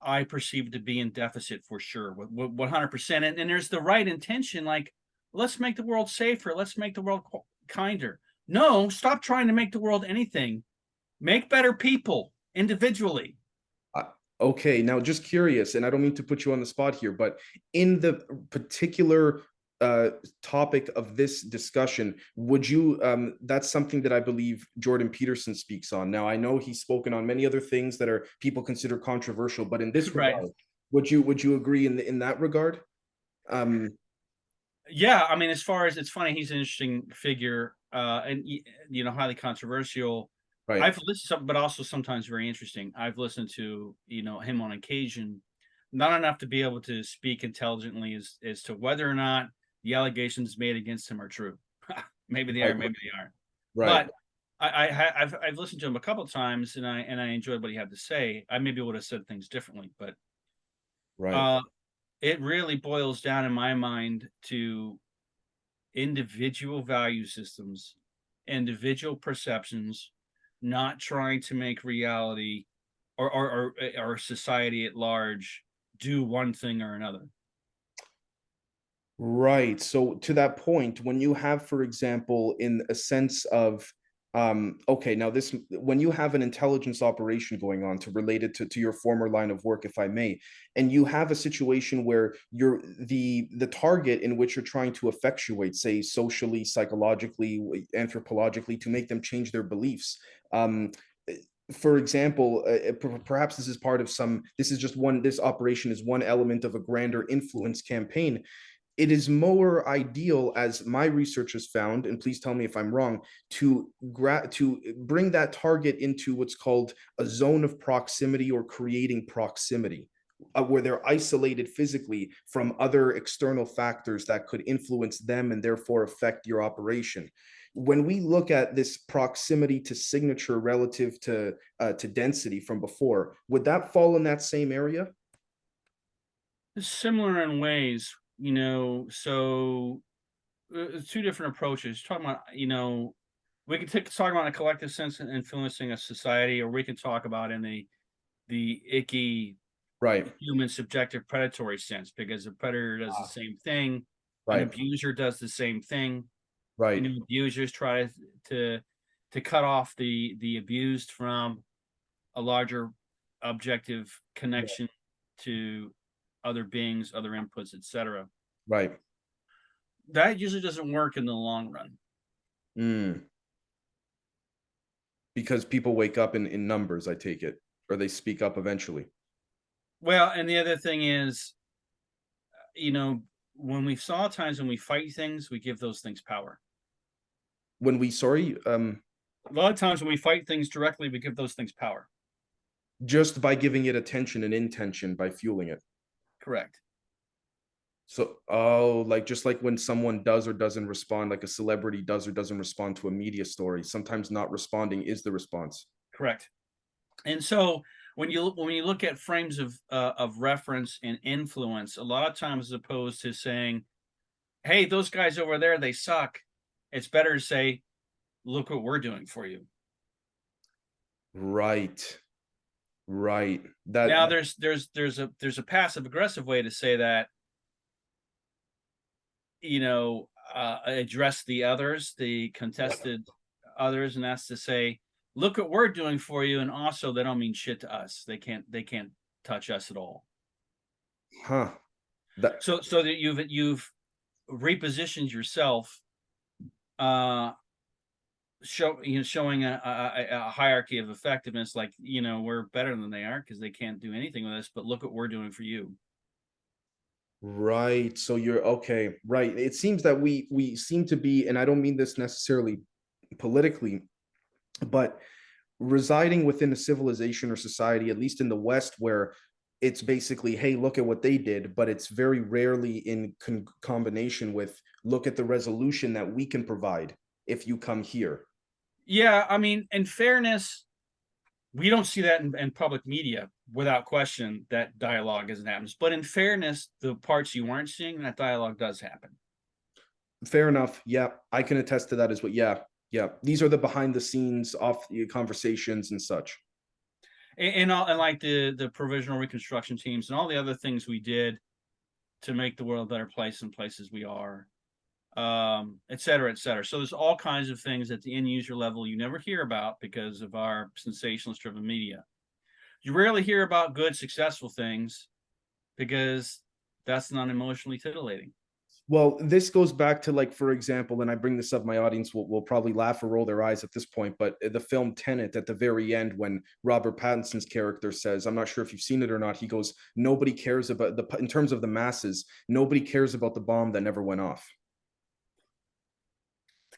I perceive to be in deficit for sure. One hundred percent. And and there's the right intention, like let's make the world safer. Let's make the world kinder. No, stop trying to make the world anything. Make better people individually. Okay, now just curious, and I don't mean to put you on the spot here, but in the particular uh, topic of this discussion, would you? Um, that's something that I believe Jordan Peterson speaks on. Now, I know he's spoken on many other things that are people consider controversial, but in this Right. regard, would you would you agree in the, in that regard? Um, Yeah, I mean, as far as it's funny, he's an interesting figure, uh, and you know, highly controversial. right, I've listened, to, but also sometimes very interesting. I've listened to you know him on occasion, not enough to be able to speak intelligently as as to whether or not the allegations made against him are true. [laughs] maybe they are, maybe they aren't. right, But I, I I've I've listened to him a couple times, and I and I enjoyed what he had to say. I maybe would have said things differently, but right, uh, it really boils down in my mind to individual value systems, individual perceptions, not trying to make reality or or or, or society at large do one thing or another. Right. So to that point, when you have, for example, in a sense of, um, okay, now this, when you have an intelligence operation going on to relate it to, to your former line of work, if I may, and you have a situation where you're the the target in which you're trying to effectuate, say, socially, psychologically, anthropologically, to make them change their beliefs. Um, eh, for example, uh, perhaps this is part of some, this is just one, this operation is one element of a grander influence campaign it is more ideal as my research has found and please tell me if i'm wrong to gra- to bring that target into what's called a zone of proximity or creating proximity uh, where they're isolated physically from other external factors that could influence them and therefore affect your operation. When we look at this proximity to signature relative to uh, to density from before would that fall in that same area? Similar in ways, you know. So uh, it's two different approaches. Talking about, you know, we can take talk about a collective sense and influencing a society, or we can talk about in the the icky right human subjective predatory sense because the predator does Ah. the same thing, right an abuser does the same thing. right You know, abusers try to to cut off the the abused from a larger objective connection to other beings, other inputs, etc. right That usually doesn't work in the long run. Mm. Because people wake up in, in numbers, I take it, or they speak up eventually. Well, and the other thing is, you know, when we saw times when we fight things, we give those things power. When we, sorry, um, A lot of times when we fight things directly, we give those things power. just by giving it attention and intention by fueling it. Correct. So, oh, like just like when someone does or doesn't respond, like a celebrity does or doesn't respond to a media story, sometimes not responding is the response. Correct. And so when you when you look at frames of uh, of reference and influence, a lot of times as opposed to saying, "Hey, those guys over there, they suck," it's better to say, "Look what we're doing for you." Right. Right. That now there's there's there's a there's a passive aggressive way to say that you know uh, address the others the contested others and that's to say look what we're doing for you and also they don't mean shit to us they can't they can't touch us at all huh. That So, so that you've, you've repositioned yourself, uh, show, you know, showing a, a, a- hierarchy of effectiveness, like, you know, we're better than they are because they can't do anything with us, but look what we're doing for you. Right. So you're okay. Right. It seems that we we seem to be, and I don't mean this necessarily politically, but residing within a civilization or society, at least in the West, where it's basically, hey, look at what they did, but it's very rarely in con- combination with look at the resolution that we can provide if you come here. Yeah, I mean, in fairness, we don't see that in, in public media without question that dialogue isn't happening. But in fairness, the parts you weren't seeing, that dialogue does happen. Fair enough. Yeah, I can attest to that as well. Yeah, yeah. These are the behind the scenes off the conversations and such. And, and all and like the the provisional reconstruction teams and all the other things we did to make the world a better place in places we are, um, et cetera, et cetera. So there's all kinds of things at the end user level you never hear about because of our sensationalist driven media. You rarely hear about good, successful things because that's not emotionally titillating. Well, this goes back to like, for example, and I bring this up, my audience will, will probably laugh or roll their eyes at this point, but the film Tenet at the very end, when Robert Pattinson's character says, I'm not sure if you've seen it or not, he goes, Nobody cares about the, in terms of the masses, nobody cares about the bomb that never went off.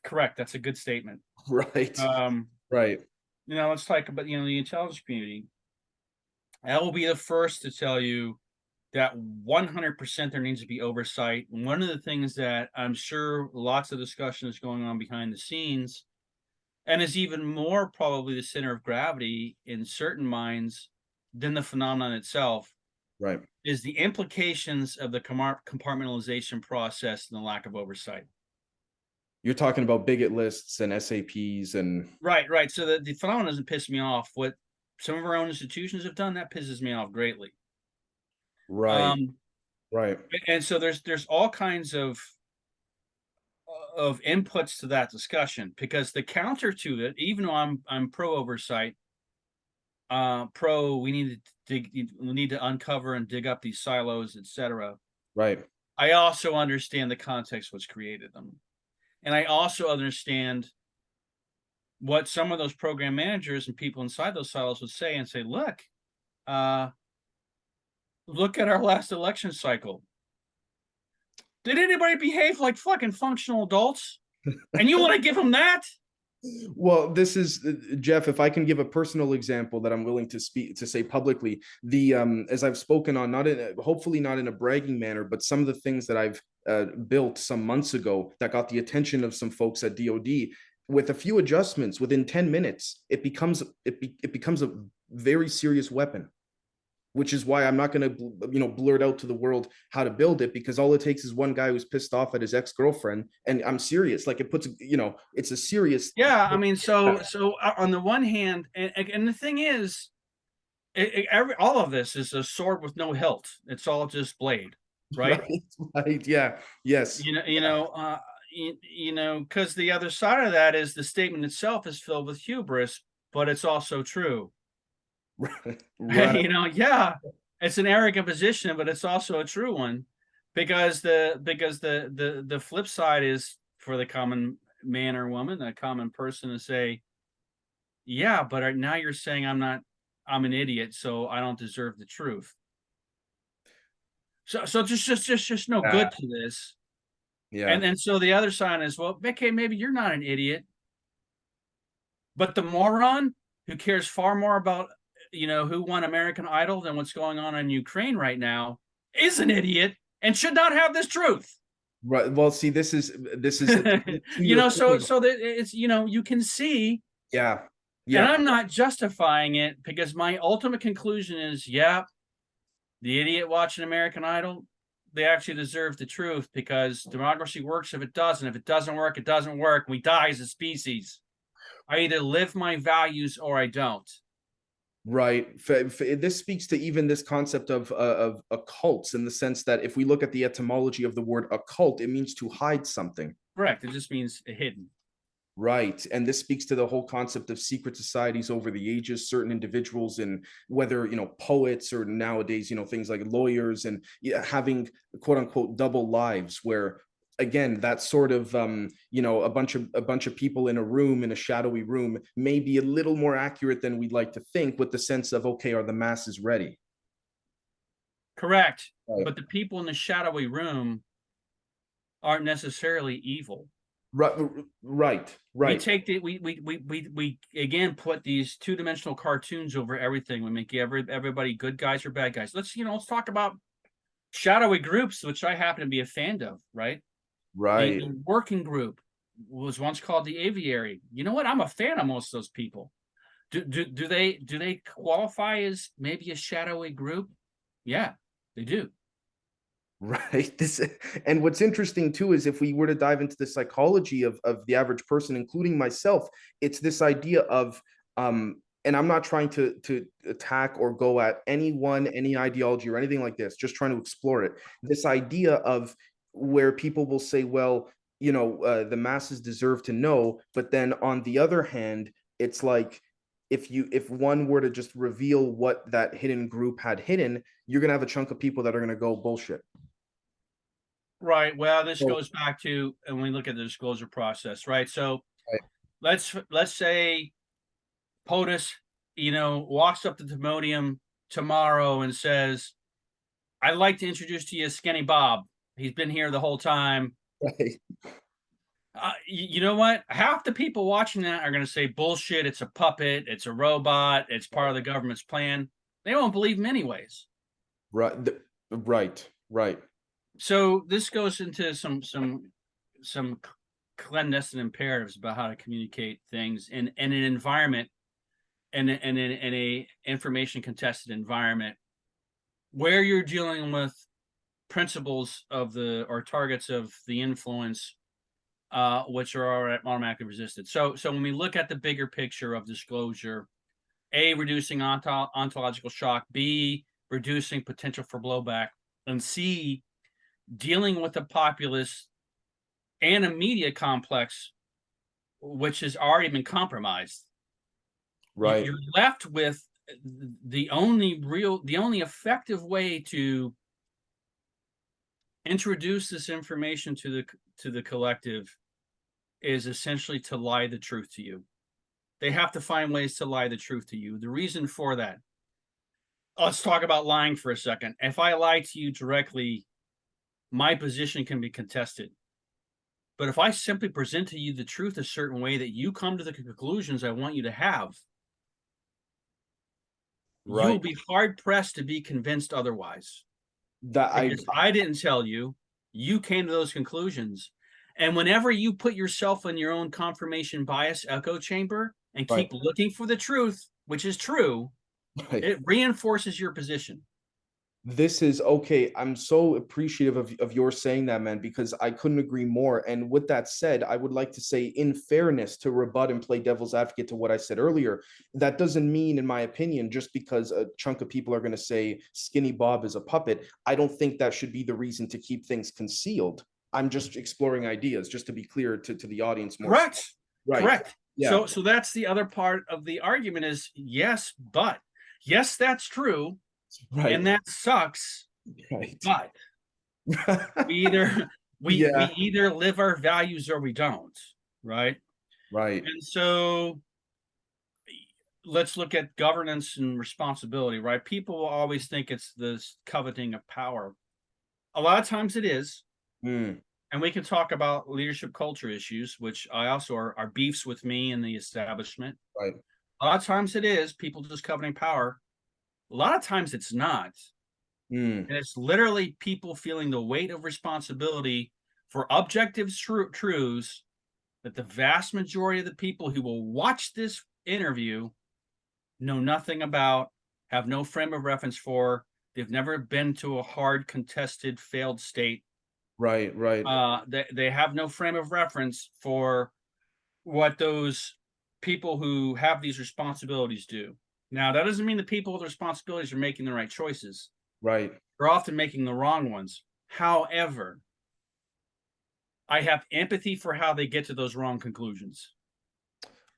Correct. That's a good statement. [laughs] Right. Um, right. you know, let's talk about you know the intelligence community. I will be the first to tell you that 100% there needs to be oversight. One of the things that I'm sure lots of discussion is going on behind the scenes, and is even more probably the center of gravity in certain minds than the phenomenon itself, Right. is the implications of the compartmentalization process and the lack of oversight. You're talking about bigot lists and SAPs and Right, right. So the, the phenomenon doesn't piss me off. What some of our own institutions have done, that pisses me off greatly. right. Um, right. and so there's there's all kinds of of inputs to that discussion because the counter to it, even though I'm I'm pro oversight, uh, pro we need to dig, we need to uncover and dig up these silos, etc. Right. I also understand the context which created them, and I also understand what some of those program managers and people inside those silos would say and say, look, uh, look at our last election cycle. Did anybody behave like fucking functional adults? And you want to give them that? Well, this is uh, Jeff. If I can give a personal example that I'm willing to speak to say publicly, the um, as I've spoken on, not in hopefully not in a bragging manner, but some of the things that I've uh, built some months ago that got the attention of some folks at DoD. With a few adjustments, within ten minutes, it becomes it be, it becomes a very serious weapon. Which is why I'm not going to, you know, blurt out to the world how to build it because all it takes is one guy who's pissed off at his ex girlfriend, and I'm serious. Like it puts, you know, it's a serious. Yeah, I mean, so so uh, on the one hand, and, and the thing is, it, it- every all of this is a sword with no hilt. It's all just blade, [laughs] right? right, right, yeah, yes, you know you know uh you, you know because the other side of that is the statement itself is filled with hubris but it's also true [laughs] [laughs] right, you know yeah it's an arrogant position but it's also a true one because the because the the the flip side is for the common man or woman a common person to say yeah but now you're saying i'm not i'm an idiot so i don't deserve the truth. So so just just just just no Yeah. good to this. Yeah, and and so the other side is, well, okay, maybe you're not an idiot, but the moron who cares far more about you know who won American Idol than what's going on in Ukraine right now is an idiot and should not have this truth. right. Well, see, this is this is [laughs] you know, so so that it's you know you can see, yeah, Yeah. and I'm not justifying it because my ultimate conclusion is, yeah, the idiot watching American Idol, they actually deserve the truth because democracy works if it doesn't. If it doesn't work, it doesn't work. We die as a species. I either live my values or I don't. Right. This speaks to even this concept of uh, of occults in the sense that if we look at the etymology of the word occult, it means to hide something. Correct. It just means hidden. Right. And this speaks to the whole concept of secret societies over the ages, certain individuals and whether, you know, poets or nowadays, you know, things like lawyers and having quote unquote double lives where again that sort of um you know a bunch of a bunch of people in a room in a shadowy room may be a little more accurate than we'd like to think with the sense of okay are the masses ready Correct. Right. But the people in the shadowy room aren't necessarily evil. right right right We take the we we we we we again put these two dimensional cartoons over everything. We make every everybody good guys or bad guys. Let's you know let's talk about shadowy groups, which I happen to be a fan of. Right. Right the working group was once called the aviary. You know what? I'm a fan of most of those people. Do do do they do they qualify as maybe a shadowy group? Yeah, they do. [laughs] Right. This and what's interesting too is if we were to dive into the psychology of of the average person, including myself, it's this idea of um and I'm not trying to to attack or go at anyone, any ideology or anything like this, just trying to explore it. This idea of where people will say, well, you know, uh, the masses deserve to know, but then on the other hand, it's like if you if one were to just reveal what that hidden group had hidden, you're gonna have a chunk of people that are gonna go bullshit. Right. Well, this So- goes back to and we look at the disclosure process, right? So Right. let's let's say POTUS, you know, walks up to the podium tomorrow and says, I'd like to introduce to you Skinny Bob. He's been here the whole time. Right. Uh, you know what? Half the people watching that are going to say bullshit. It's a puppet. It's a robot. It's part of the government's plan. They won't believe him anyways. Right. Right. Right. So this goes into some some some clandestine imperatives about how to communicate things in, in an environment and in, in, in a information contested environment where you're dealing with principles of the or targets of the influence uh, which are automatically resisted. So, so when we look at the bigger picture of disclosure, a reducing onto- ontological shock, b reducing potential for blowback, and c dealing with a populace and a media complex which has already been compromised. Right. You're left with the only real, the only effective way to introduce this information to the to the collective is essentially to lie the truth to you. They have to find ways to lie the truth to you. The reason for that. Let's talk about lying for a second. If I lie to you directly, my position can be contested. But if I simply present to you the truth a certain way that you come to the conclusions I want you to have, you'll be hard pressed to be convinced otherwise. That I Because I didn't tell you, you came to those conclusions. And whenever you put yourself in your own confirmation bias echo chamber and Right. keep looking for the truth, which is true, [laughs] right. it reinforces your position. This is okay. I'm so appreciative of, of your saying that, man, because I couldn't agree more. And with that said, I would like to say, in fairness, to rebut and play devil's advocate to what I said earlier, that doesn't mean, in my opinion, just because a chunk of people are going to say Skinny Bob is a puppet, I don't think that should be the reason to keep things concealed. I'm just exploring ideas, just to be clear to, to the audience more. Correct. Right. Correct. Yeah. So so that's the other part of the argument is yes, but yes, that's true. Right. And that sucks. right. But [laughs] we either we, Yeah. we either live our values or we don't. Right. right. And so let's look at governance and responsibility, right? People will always think it's this coveting of power. A lot of times it is. Mm, And we can talk about leadership culture issues, which I also are, are beefs with me and the establishment. Right. A lot of times it is people just coveting power. A lot of times it's not. mm, And it's literally people feeling the weight of responsibility for objective tru- truths that the vast majority of the people who will watch this interview know nothing about, have no frame of reference for. They've never been to a hard, contested, failed state. right. Right. Uh, they, they have no frame of reference for what those people who have these responsibilities do. Now, that doesn't mean the people with responsibilities are making the right choices right. they're often making the wrong ones. However, I have empathy for how they get to those wrong conclusions.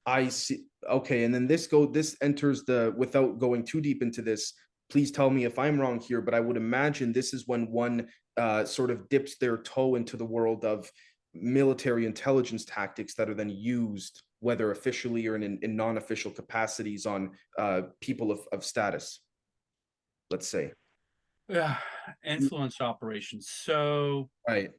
I see. Okay, and then this go this enters the without going too deep into this. Please tell me if I'm wrong here, but I would imagine this is when one uh, sort of dips their toe into the world of military intelligence tactics that are then used, whether officially or in, in non-official capacities, on uh, people of, of status. Let's say. Yeah, influence operations. So Right.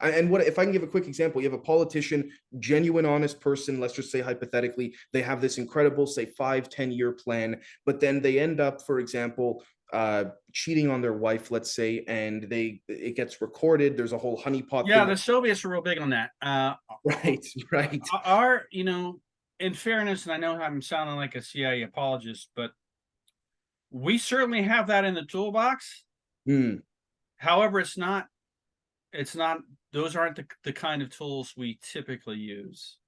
And what if I can give a quick example? You have a politician, genuine, honest person, let's just say hypothetically, they have this incredible, say, five ten year plan, but then they end up, for example, uh, cheating on their wife, let's say, and they it gets recorded. There's a whole honeypot. yeah, the Soviets were real big on that. Uh, [laughs] right, right. our, you know, in fairness, and I know I'm sounding like a CIA apologist, but we certainly have that in the toolbox. Hmm, However, it's not, it's not, those aren't the, the kind of tools we typically use.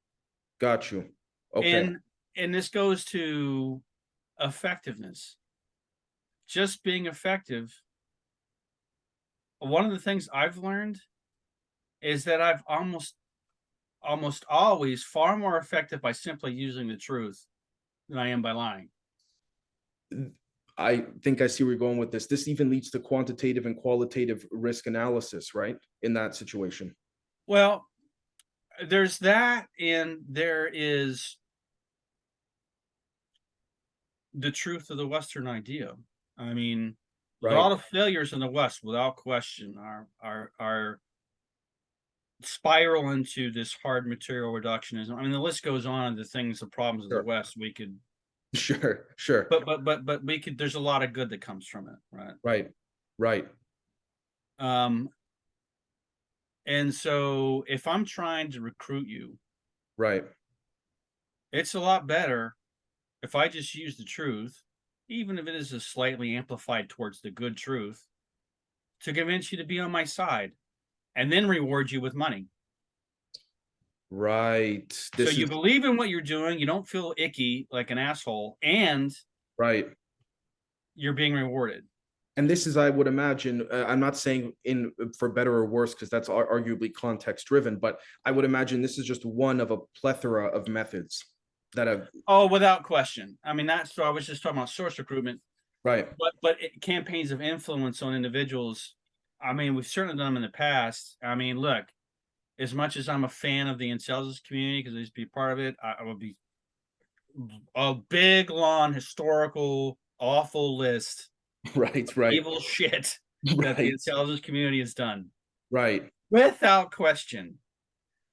got you. Okay. And, and this goes to effectiveness. Just being effective. One of the things I've learned is that I've almost, almost always far more effective by simply using the truth than I am by lying. I think I see where you're going with this. This even leads to quantitative and qualitative risk analysis, right? In that situation. Well, there's that, and there is the truth of the Western idea. I mean, a lot Right. of failures in the West, without question, are are are spiral into this hard material reductionism. I mean, the list goes on. Of the things, the problems of Sure. the West, we could, Sure, sure. but but but but we could. There's a lot of good that comes from it, right? right, right. Um, and so if I'm trying to recruit you, Right. it's a lot better if I just use the truth, even if it is a slightly amplified towards the good truth, to convince you to be on my side and then reward you with money. Right. This so you is believe in what you're doing, you don't feel icky like an asshole, and right. you're being rewarded. And this is, I would imagine, uh, I'm not saying in for better or worse, because that's arguably context driven, but I would imagine this is just one of a plethora of methods that have, Oh, without question. I mean, that's so I was just talking about source recruitment, right, but but it, campaigns of influence on individuals. I mean, we've certainly done them in the past. I mean, look, as much as I'm a fan of the intelligence community because I used to be part of it, I, I would be a big, long, historical, awful list, [laughs] right, right, evil shit that the right, intelligence community has done, right, without question.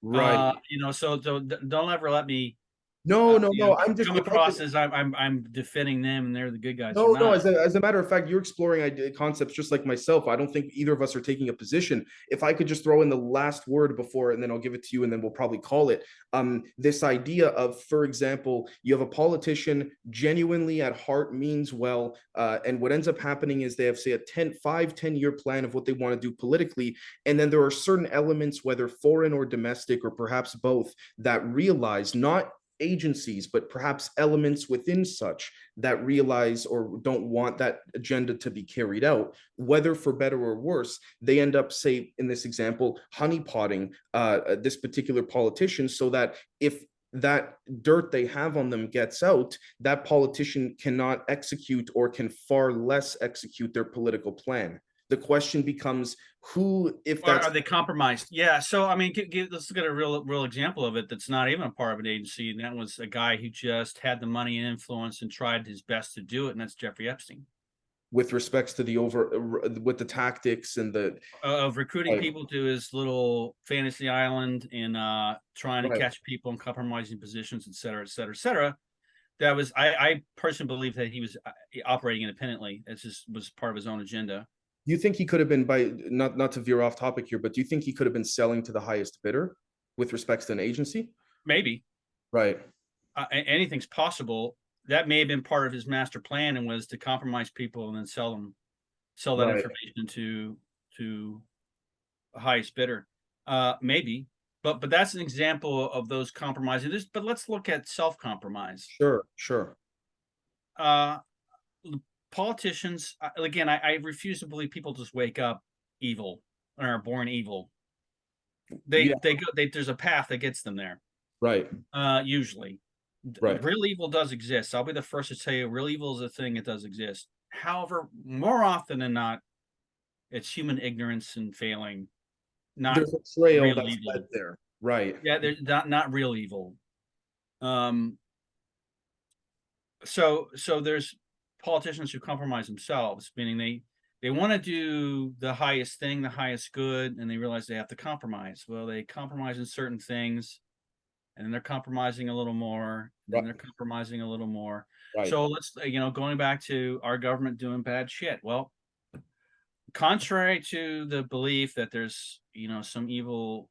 right. Uh, you know, so, so d- don't ever let me No, uh, no, no, know, I'm just. come across as I'm I'm I'm defending them and they're the good guys. No, no, as a, as a matter of fact, you're exploring idea, concepts just like myself. I don't think either of us are taking a position. If I could just throw in the last word before, and then I'll give it to you, and then we'll probably call it. Um, this idea of, for example, you have a politician genuinely at heart means well, uh, and what ends up happening is they have, say, a 10, 5, 10 year plan of what they want to do politically. And then there are certain elements, whether foreign or domestic, or perhaps both, that realize not agencies, but perhaps elements within such that realize or don't want that agenda to be carried out, whether for better or worse, they end up, say, in this example, honeypotting uh, this particular politician so that if that dirt they have on them gets out, that politician cannot execute or can far less execute their political plan. The question becomes who, if Or that's are they compromised? Yeah. So I mean, g- g- let's look at a real real example of it. That's not even a part of an agency, and that was a guy who just had the money and influence and tried his best to do it, and that's Jeffrey Epstein. with respects to the over uh, with the tactics and the Uh, of recruiting Right. people to his little fantasy island and uh trying to Right. catch people in compromising positions, et cetera, et cetera, et cetera. That was I, I personally believe that he was uh, operating independently. It just was part of his own agenda. Do you think he could have been by not not to veer off topic here, but do you think he could have been selling to the highest bidder with respects to an agency? Maybe Right. uh, anything's possible. That may have been part of his master plan and was to compromise people and then sell them, sell that Right. information to to the highest bidder. Uh, maybe, but but that's an example of those compromising. This, but let's look at self compromise. Sure, sure. Uh, politicians uh, again. I, I refuse to believe people just wake up evil or are born evil. They Yeah. they go. They, there's a path that gets them there. Right. Uh, usually. Right. Real evil does exist. I'll be the first to tell you real evil is a thing that does exist. However, more often than not, it's human ignorance and failing. Not There's a trail real that's evil. led there. Right. yeah, they're not not real evil. Um so so there's politicians who compromise themselves, meaning they they want to do the highest thing, the highest good, and they realize they have to compromise. Well, they compromise in certain things, and then they're compromising a little more, and Right. they're compromising a little more. Right. So let's uh, you know, going back to our government doing bad shit. Well, contrary to the belief that there's you know some evil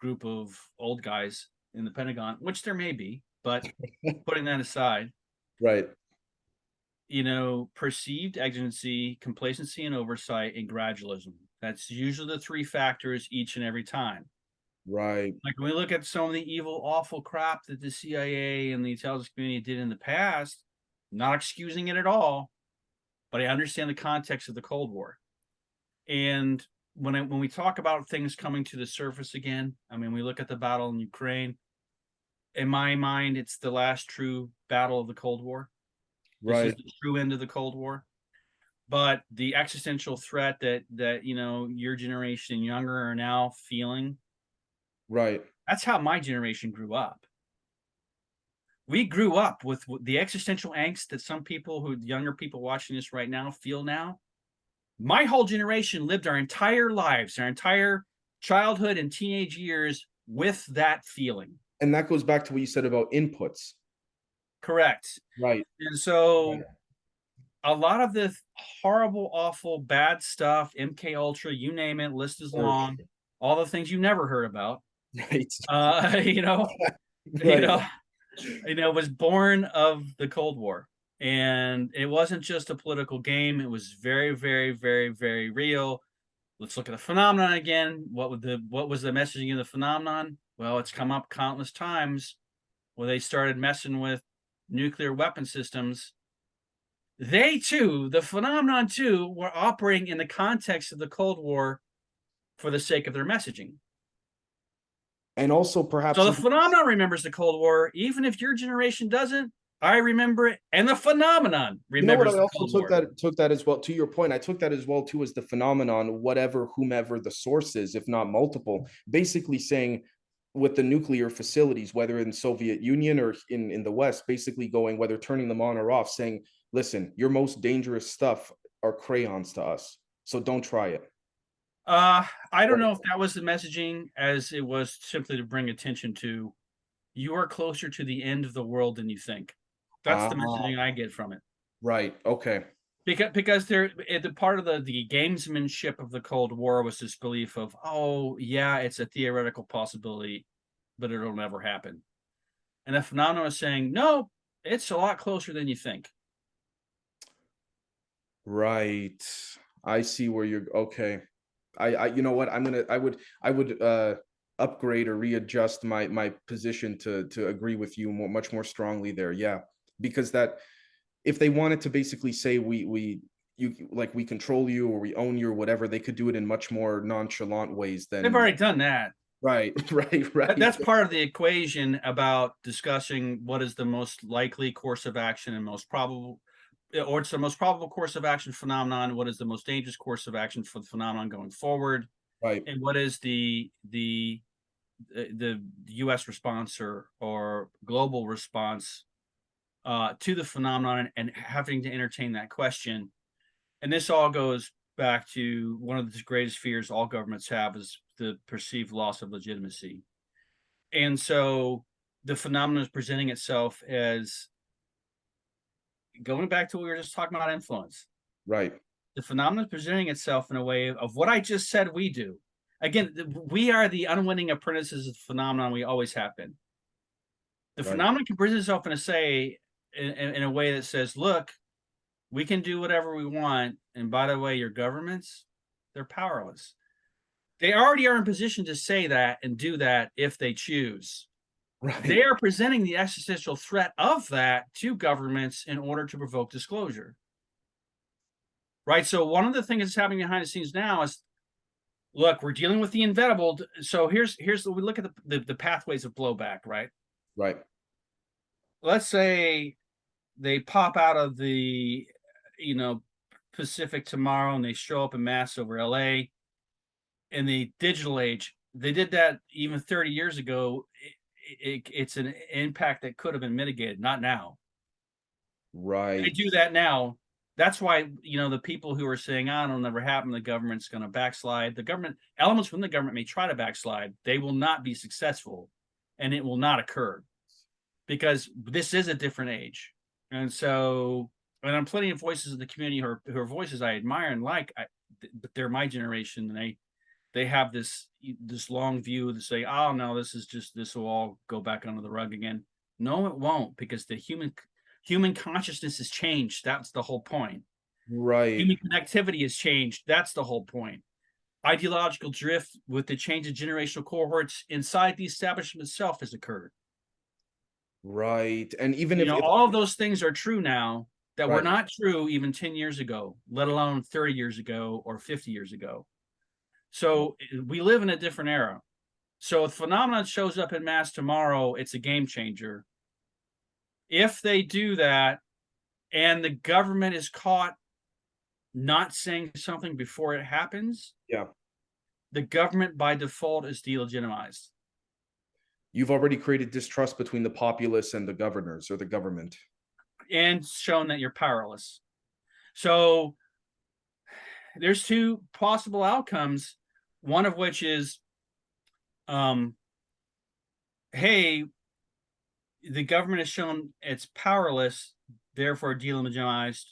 group of old guys in the Pentagon, which there may be, but [laughs] putting that aside, right. You know, perceived exigency, complacency and oversight, and gradualism. That's usually the three factors each and every time. Right. Like when we look at some of the evil, awful crap that the CIA and the intelligence community did in the past, not excusing it at all, but I understand the context of the Cold War. And when I, when we talk about things coming to the surface again, I mean, we look at the battle in Ukraine. In my mind, it's the last true battle of the Cold War. This is the true end of the Cold War. But the existential threat that that you know your generation and younger are now feeling Right. that's how my generation grew up. We grew up with the existential angst that some people who younger people watching this right now feel now. My whole generation lived our entire lives, our entire childhood and teenage years with that feeling. And that goes back to what you said about inputs. Correct. Right. And so Right. a lot of the horrible, awful, bad stuff, MK Ultra, you name it, list is long, all the things you never heard about. [laughs] Right. Uh, [laughs] you know, [laughs] you know, you know, was born of the Cold War. And it wasn't just a political game, it was very, very, very, very real. Let's look at the phenomenon again. What would the what was the messaging of the phenomenon? Well, it's come up countless times where they started messing with nuclear weapon systems. They too, the phenomenon too, were operating in the context of the Cold War for the sake of their messaging. And also perhaps So the phenomenon remembers the Cold War, even if your generation doesn't. I remember it, and the phenomenon you know what I also took War. that took that as well to your point. I took that as well too as the phenomenon, whatever whomever the source is, if not multiple, basically saying with the nuclear facilities, whether in Soviet Union or in, in the West, basically going whether turning them on or off, saying, listen, your most dangerous stuff are crayons to us. So don't try it. Uh, I don't know if that was the messaging, as it was simply to bring attention to you are closer to the end of the world than you think. That's the Ah. messaging I get from it. Right. Okay. Because because there the part of the the gamesmanship of the Cold War was this belief of oh yeah it's a theoretical possibility, but it'll never happen, and the phenomenon is saying no, it's a lot closer than you think. Right. I see where you're okay. I, I you know what? I'm gonna I would I would uh upgrade or readjust my my position to to agree with you more much more strongly there. Yeah. Because that if they wanted to basically say we we you like we control you or we own you or whatever, they could do it in much more nonchalant ways than They've already done that. right, [laughs] right, right. That's part of the equation about discussing what is the most likely course of action and most probable, or it's the most probable course of action phenomenon. What is the most dangerous course of action for the phenomenon going forward? right, and what is the the the the U.S. response or or global response uh, to the phenomenon, and having to entertain that question. And this all goes back to one of the greatest fears all governments have is the perceived loss of legitimacy. And so the phenomenon is presenting itself as going back to what we were just talking about influence right, the phenomenon is presenting itself in a way of what I just said we do. Again, we are the unwitting apprentices of the phenomenon we always have been. The Right. phenomenon can present itself in a say in, in, in a way that says, look, we can do whatever we want. And by the way, your governments, they're powerless. They already are in position to say that and do that if they choose right. they are presenting the existential threat of that to governments in order to provoke disclosure. Right. So one of the things that's happening behind the scenes now is look, we're dealing with the inevitable. So here's here's the we look at the, the, the pathways of blowback, right? right, let's say they pop out of the, you know, Pacific tomorrow and they show up in mass over LA in the digital age. They did that even 30 years ago. It, it, it's an impact that could have been mitigated, not now. Right. They do that now. That's why, you know, the people who are saying, oh, it'll never happen, the government's going to backslide. The government, elements from the government may try to backslide. They will not be successful and it will not occur because this is a different age. And so, and I'm plenty of voices in the community who are, who are voices I admire and like, I, th- but they're my generation and they, they have this, this long view to say, oh, no, this is just, this will all go back under the rug again. No, it won't because the human, human consciousness has changed. That's the whole point. Right. Human connectivity has changed. That's the whole point. Ideological drift with the change of generational cohorts inside the establishment itself has occurred. Right. And even You if, know, if- all of those things are true now that were not true even 10 years ago, let alone 30 years ago or 50 years ago. So eh, we live in a different era. So if phenomenon shows up in mass tomorrow, it's a game changer. If they do that and the government is caught not saying something before it happens, Yeah. the government by default is delegitimized. You've already created distrust between the populace and the governors or the government. and shown that you're powerless. So there's two possible outcomes, one of which is um hey, the government has shown it's powerless, therefore delegitimized.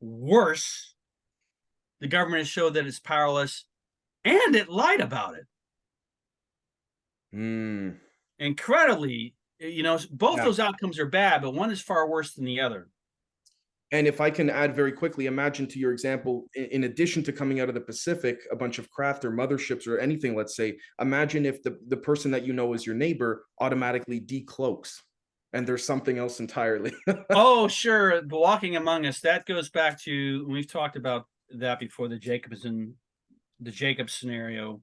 Worse, the government has showed that it's powerless and it lied about it. Hmm. Incredibly, you know, both Yeah. those outcomes are bad, but one is far worse than the other. And if I can add very quickly, imagine to your example, in, addition to coming out of the Pacific, a bunch of craft or motherships or anything, let's say, imagine if the, the person that you know is your neighbor automatically decloaks and there's something else entirely. [laughs] oh, sure. The walking among us, that goes back to we've talked about that before the Jacobson the Jacob scenario.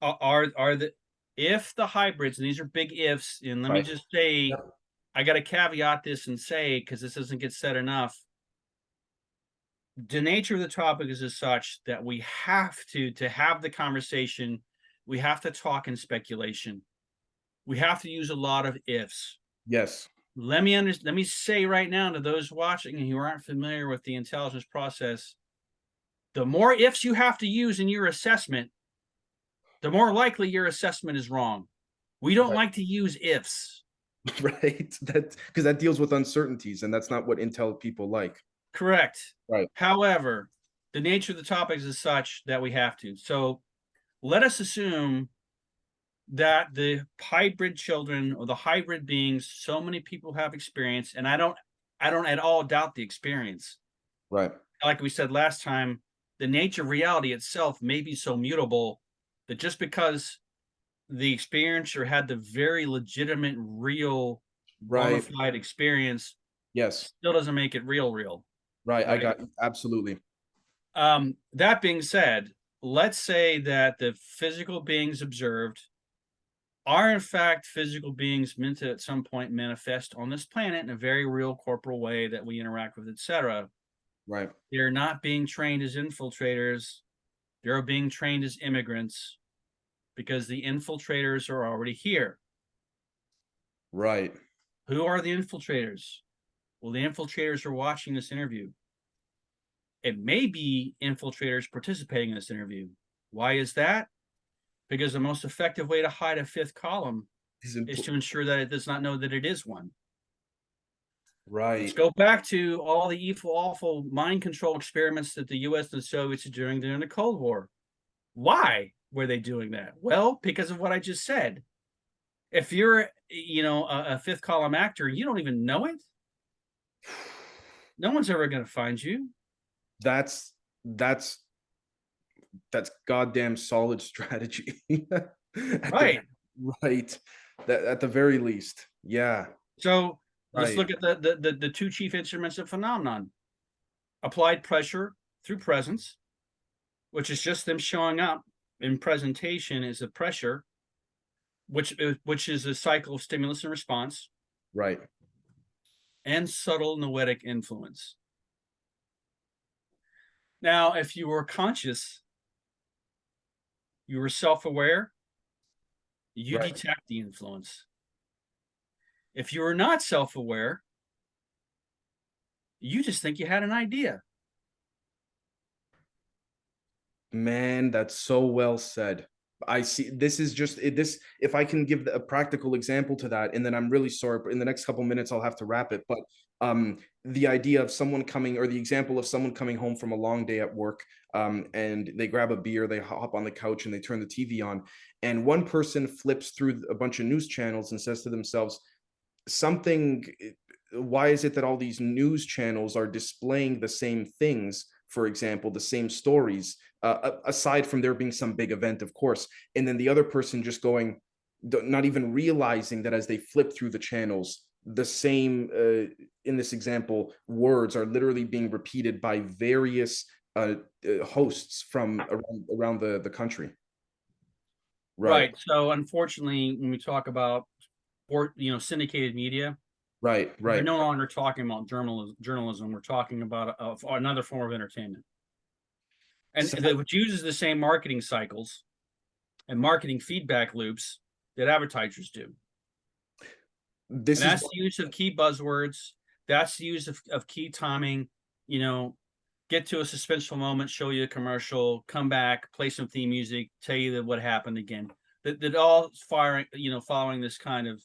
Are, are the if the hybrids, and these are big ifs, and let Right. me just say Yep. I gotta caveat this and say, because this doesn't get said enough. The nature of the topic is as such that we have to to have the conversation, we have to talk in speculation. We have to use a lot of ifs yes. let me under, let me say right now to those watching and who aren't familiar with the intelligence process the more ifs you have to use in your assessment the more likely your assessment is wrong we don't Right. like to use ifs [laughs] Right. That because that deals with uncertainties, and that's not what Intel people like. correct Right. however the nature of the topics is such that we have to so let us assume that the hybrid children or the hybrid beings so many people have experienced and i don't i don't at all doubt the experience Right. like we said last time, the nature of reality itself may be so mutable that just because the experiencer had the very legitimate, real, bona Right. fide experience, Yes. still doesn't make it real, real. Right. I Right. got absolutely. Um, that being said, let's say that the physical beings observed are in fact physical beings meant to at some point manifest on this planet in a very real corporal way that we interact with, etc. Right. they're not being trained as infiltrators they're being trained as immigrants because the infiltrators are already here. Right. who are the infiltrators? Well the infiltrators are watching this interview. It may be infiltrators participating in this interview. Why is that? Because the most effective way to hide a fifth column Is is to ensure that it does not know that it is one right. Let's go back to all the evil, awful mind control experiments that the US and the Soviets are doing during the Cold War. Why were they doing that? Well, because of what I just said. If you're, you know, a, a fifth column actor, you don't even know it. No one's ever going to find you. That's that's that's goddamn solid [laughs] strategy. At the- Right. right. That at the very least. Yeah. So let's look at the, the the the two chief instruments of phenomenon. Applied pressure through presence, which is just them showing up in presentation is a pressure, which is- which is a cycle of stimulus and response. Right. and subtle noetic influence. Now, if you were conscious, you were self aware, you Right. detect the influence. If you are not self aware, you just think you had an idea. Man, that's so well said. I see. This is just this. If I can give a practical example to that, and then I'm really sorry, but in the next couple minutes I'll have to wrap it. But um, the idea of someone coming, or the example of someone coming home from a long day at work, um, and they grab a beer, they hop on the couch, and they turn the TV on, and one person flips through a bunch of news channels and says to themselves, something. Why is it that all these news channels are displaying the same things? For example, the same stories uh, aside from there being some big event, of course, and then the other person just going, not even realizing that as they flip through the channels, the same, uh, in this example, words are literally being repeated by various uh, uh, hosts from around, around the, the country. Right. So, unfortunately, when we talk about or you know syndicated media, Right. Right. We're no longer talking about journalism. Journalism. We're talking about a, a- another form of entertainment, and So- that which uses the same marketing cycles and marketing feedback loops that advertisers do. This And is that's the use of key buzzwords. That's the use of, of key timing. You know, get to a suspenseful moment, show you a commercial, come back, play some theme music, tell you that what happened again. That that all firing, you know, following this kind of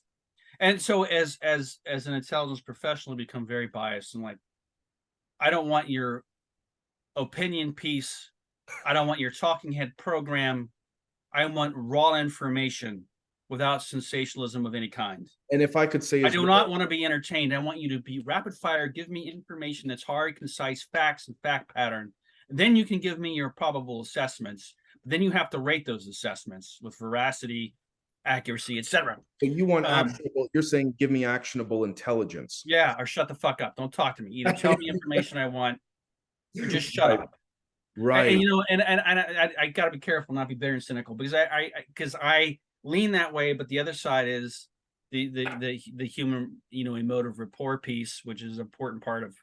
and so as as as an intelligence professional become very biased and like I don't want your opinion piece. I don't want your talking head program. I want raw information without sensationalism of any kind. and if I could say, I do well- not want to be entertained. I want you to be rapid fire. Give me information that's hard, concise, facts, and fact pattern. Then you can give me your probable assessments. Then you have to rate those assessments with veracity, accuracy, etc. So you want Um, actionable, you're saying give me actionable intelligence. Yeah, or shut the fuck up. Don't talk to me. Either tell me [laughs] information I want, or just shut Right. up. Right. And, you know, and and, and I, I, got to be careful not be bitter and cynical because I I because I lean that way, but the other side is the the the the human you know emotive rapport piece, which is an important part of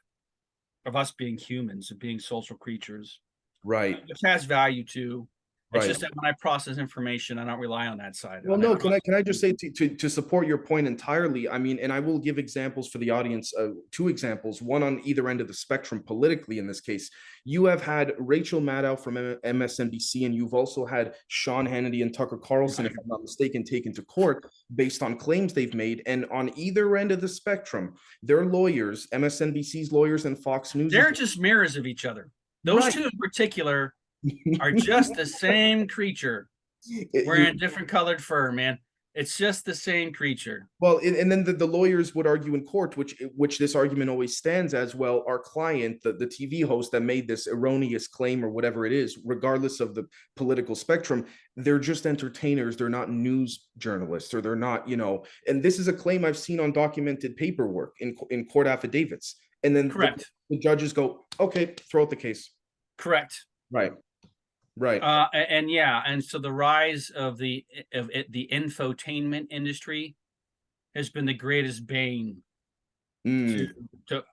of us being humans, of being social creatures, right. which has value too. It's Right. just that when I process information, I don't rely on that side. Well, no, that can I can I just say to, to to support your point entirely? I mean, and I will give examples for the audience. Uh, two examples, one on either end of the spectrum politically. In this case, you have had Rachel Maddow from MSNBC, and you've also had Sean Hannity and Tucker Carlson, if I'm not mistaken, taken to court based on claims they've made. And on either end of the spectrum, their lawyers, MSNBC's lawyers and Fox News, They're just mirrors of each other. Those Right. two in particular are [laughs] just the same creature wearing different colored fur, man. It's just the same creature. Well, and, and then the, the lawyers would argue in court, which which this argument always stands as well. Our client, the, the TV host that made this erroneous claim or whatever it is, regardless of the political spectrum, they're just entertainers. They're not news journalists, or they're not, you know. And this is a claim I've seen on documented paperwork in in court affidavits. And then the- Correct. the judges go, okay, throw out the case. Correct. Right, right, Uh, and, yeah, and so the rise of the of it, the infotainment industry has been the greatest bane Mm, to, to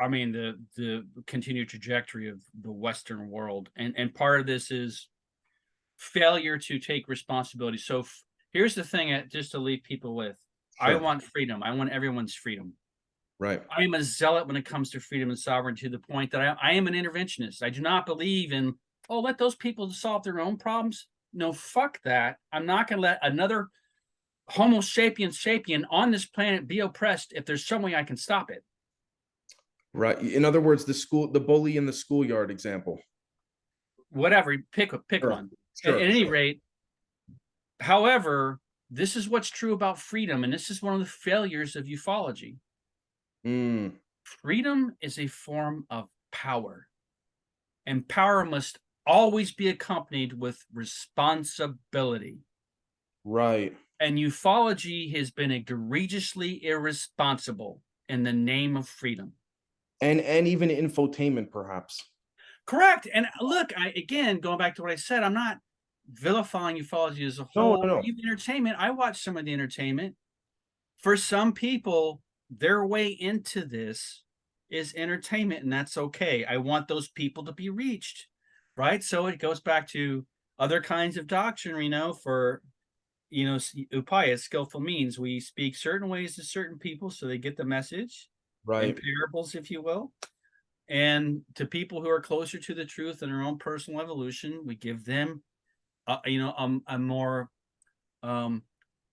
I mean the the continued trajectory of the Western world, and and part of this is failure to take responsibility. So f- here's the thing, uh, just to leave people with: I want freedom. I want everyone's freedom. right, I am a zealot when it comes to freedom and sovereignty to the point that I, I am an interventionist. I do not believe in, oh, let those people solve their own problems. No, fuck that. I'm not going to let another Homo sapiens sapien on this planet be oppressed if there's some way I can stop it. right. In other words, the school, the bully in the schoolyard example. Whatever, pick a pick Sure, one. At, at any sure. rate, however, this is what's true about freedom, and this is one of the failures of ufology. Mm, freedom is a form of power and power must always be accompanied with responsibility. Right. and ufology has been egregiously irresponsible in the name of freedom. And and even infotainment perhaps. Correct. And look i again going back to what i said i'm not vilifying ufology as a No, whole. no, no. even entertainment i watch some of the entertainment. For some people their way into this is entertainment, and that's okay. I want those people to be reached, right? So it goes back to other kinds of doctrine, you know, for you know, upaya, skillful means. We speak certain ways to certain people so they get the message Right. parables, if you will. And to people who are closer to the truth in their own personal evolution, we give them, uh, you know, um, a more um,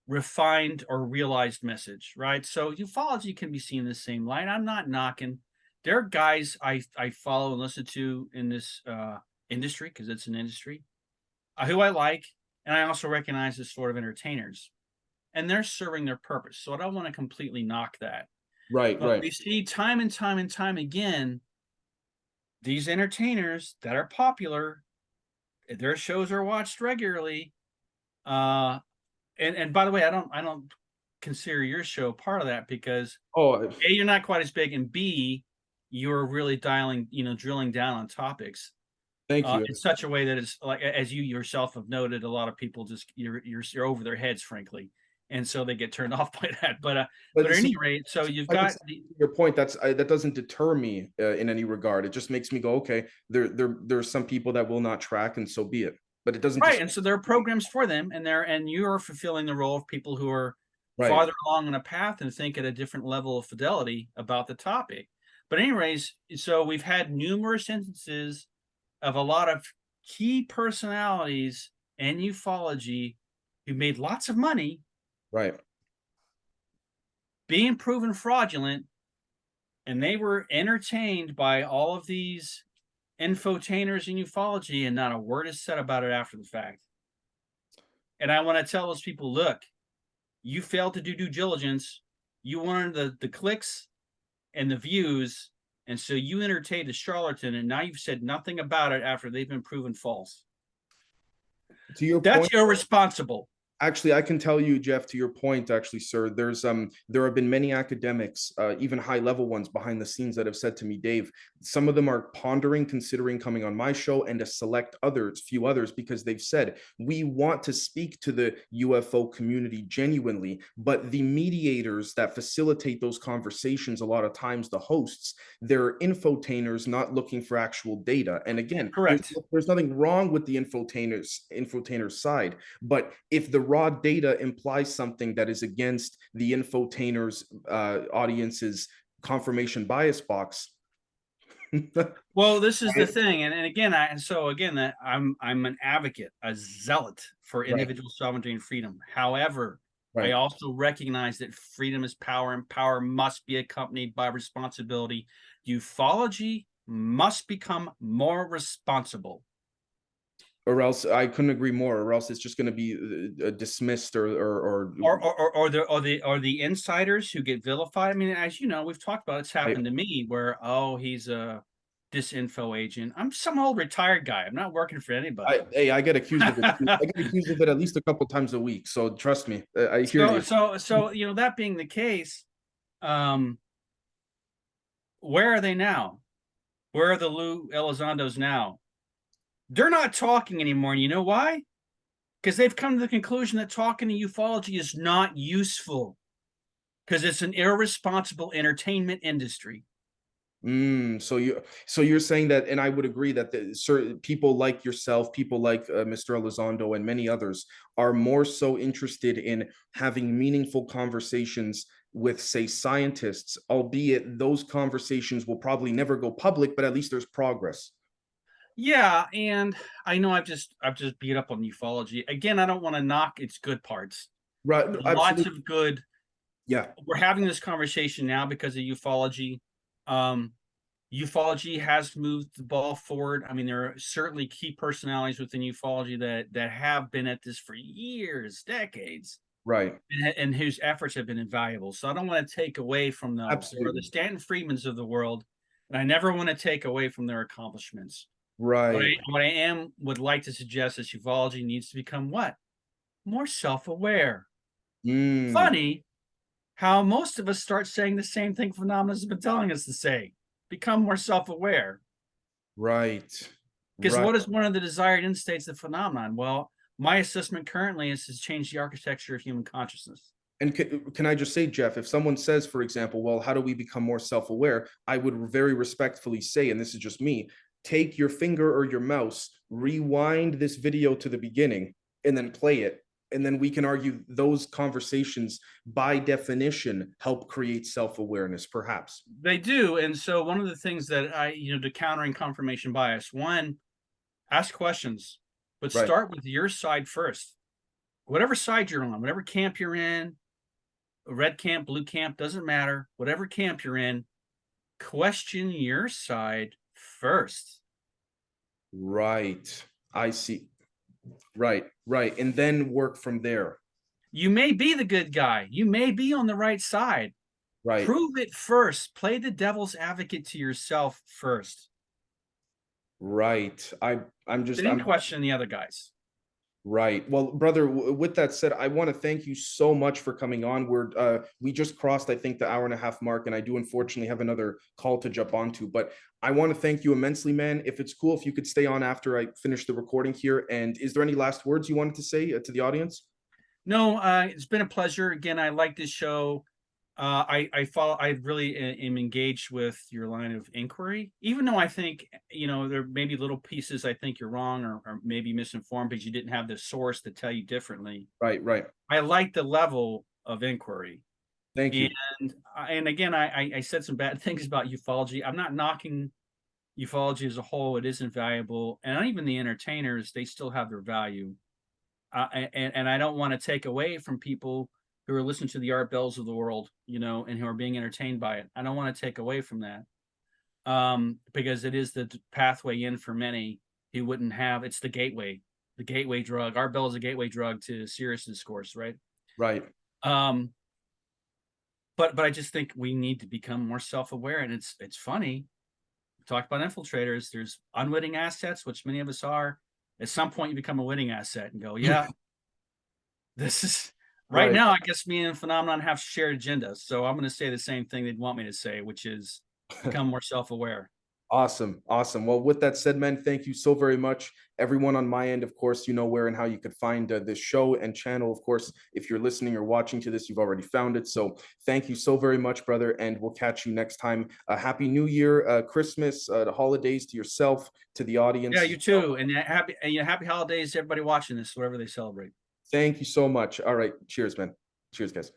refined or realized message, right? So ufology can be seen in the same light. I'm not knocking. There are guys I I follow and listen to in this uh, industry because it's an industry uh, who I like, and I also recognize as sort of entertainers, and they're serving their purpose. So I don't want to completely knock that. Right. But Right. we see time and time and time again these entertainers that are popular, their shows are watched regularly. Uh and and by the way, I don't I don't consider your show part of that because Oh, A, you're not quite as big, and B, you're really dialing, you know, drilling down on topics thank uh, you. in such a way that it's like as you yourself have noted, a lot of people just you're you're you're over their heads, frankly. And so they get turned [laughs] off by that. But uh, but at any rate, so you've got the, your point that's I, that doesn't deter me uh, in any regard it just makes me go okay there there there's some people that will not track and so be it but it doesn't right and so there are programs for them and they're and you're fulfilling the role of people who are right farther along in a path and think at a different level of fidelity about the topic but anyways so we've had numerous instances of a lot of key personalities in ufology who made lots of money right. being proven fraudulent and they were entertained by all of these infotainers in ufology and not a word is said about it after the fact. And i want to tell those people look you failed to do due diligence. You wanted the the clicks and the views and so you entertained a charlatan and now you've said nothing about it after they've been proven false. To your that's point irresponsible actually i can tell you jeff to your point actually sir there's um there have been many academics uh, even high level ones behind the scenes that have said to me dave some of them are pondering considering coming on my show and to select others few others because they've said we want to speak to the ufo community genuinely but the mediators that facilitate those conversations a lot of times the hosts they're infotainers not looking for actual data and again there's- Correct. there's nothing wrong with the infotainers infotainers side but if the raw data implies something that is against the infotainers uh, audience's confirmation bias box, [laughs] Well, this is the thing, and, and again, I and so again that I'm I'm an advocate, a zealot for Right. individual sovereignty and freedom. However, I also recognize that freedom is power, and power must be accompanied by responsibility. Ufology must become more responsible. Or else I couldn't agree more, or else it's just going to be uh, uh, dismissed or or, or, Or, or, or, the or the or the insiders who get vilified. I mean, as you know, we've talked about it's happened to me where oh he's a disinfo agent. I'm some old retired guy. I'm not working for anybody. I, hey, I get accused of it. I get [laughs] accused of it at least a couple times a week. So trust me, uh, I hear so, you. so so you know that being the case um where are they now where are the lou elizondos now they're not talking anymore and you know why because they've come to the conclusion that talking to ufology is not useful because it's an irresponsible entertainment industry Mm, so you so you're saying that, and I would agree that the certain people like yourself, people like uh, Mr. Elizondo, and many others are more so interested in having meaningful conversations with, say, scientists, albeit those conversations will probably never go public, but at least there's progress. Yeah and i know i've just i've just beat up on ufology again i don't want to knock its good parts Right? lots of good Yeah. we're having this conversation now because of ufology. Um, ufology has moved the ball forward. I mean, there are certainly key personalities within ufology that that have been at this for years, decades, Right. and, and whose efforts have been invaluable. So I don't want to take away from Absolutely. the Stanton Friedmans of the world, and I never want to take away from their accomplishments. What I, Right. what I am would like to suggest is ufology needs to become what more self-aware Mm, funny how most of us start saying the same thing phenomena has been telling us to say become more self-aware Right. because right. what is one of the desired end states of phenomenon well my assessment currently is to change the architecture of human consciousness And can, can I just say, Jeff, if someone says, for example, well, how do we become more self-aware? I would very respectfully say, and this is just me, take your finger or your mouse, rewind this video to the beginning, and then play it. And then we can argue those conversations, by definition, help create self-awareness, perhaps. They do. And so one of the things that I, you know, to countering confirmation bias, one, ask questions, but Right. start with your side first. Whatever side you're on, whatever camp you're in, red camp, blue camp, doesn't matter. Whatever camp you're in, question your side first. Right. I see. Right, right. And then work from there. You may be the good guy. You may be on the right side. Right. Prove it first. Play the devil's advocate to yourself first. Right. I I'm just Then I'm question the other guys. Right. Well, brother, w- with that said, I want to thank you so much for coming on. We're uh we just crossed, I think, the hour and a half mark, and I do unfortunately have another call to jump onto. But I want to thank you immensely, man. If it's cool, if you could stay on after I finish the recording here. And is there any last words you wanted to say uh, to the audience? No, uh, it's been a pleasure. Again, I like this show. Uh, I I follow. I really am engaged with your line of inquiry, even though I think you know there may be little pieces I think you're wrong or, or maybe misinformed because you didn't have the source to tell you differently. Right, right. I like the level of inquiry, Thank you. and and again, I I- said some bad [laughs] things about ufology. I'm not knocking ufology as a whole; it isn't valuable, and even the entertainers they still have their value. Uh, and and I don't want to take away from people who are listening to the Art Bells of the world, you know, and who are being entertained by it. I don't want to take away from that, um, because it is the pathway in for many who wouldn't have. It's the gateway, the gateway drug. Art Bell is a gateway drug to serious discourse, right? Right. Um, but but I just think we need to become more self-aware, and it's it's funny. We talked about infiltrators. There's unwitting assets, which many of us are. At some point, you become a winning asset and go, [laughs] yeah, this is right, Right. now. I guess me and Phenomenon have shared agendas, so I'm going to say the same thing they'd want me to say, which is [laughs] become more self-aware. Awesome. Awesome. Well, with that said, man, thank you so very much. Everyone on my end, of course, you know where and how you could find uh, this show and channel. Of course, if you're listening or watching to this, you've already found it. So thank you so very much, brother. And we'll catch you next time. Uh, happy New Year, uh, Christmas, uh, the holidays to yourself, to the audience. Yeah, you too, and happy and happy holidays to everybody watching this, whatever they celebrate. Thank you so much. All right. Cheers, man. Cheers, guys.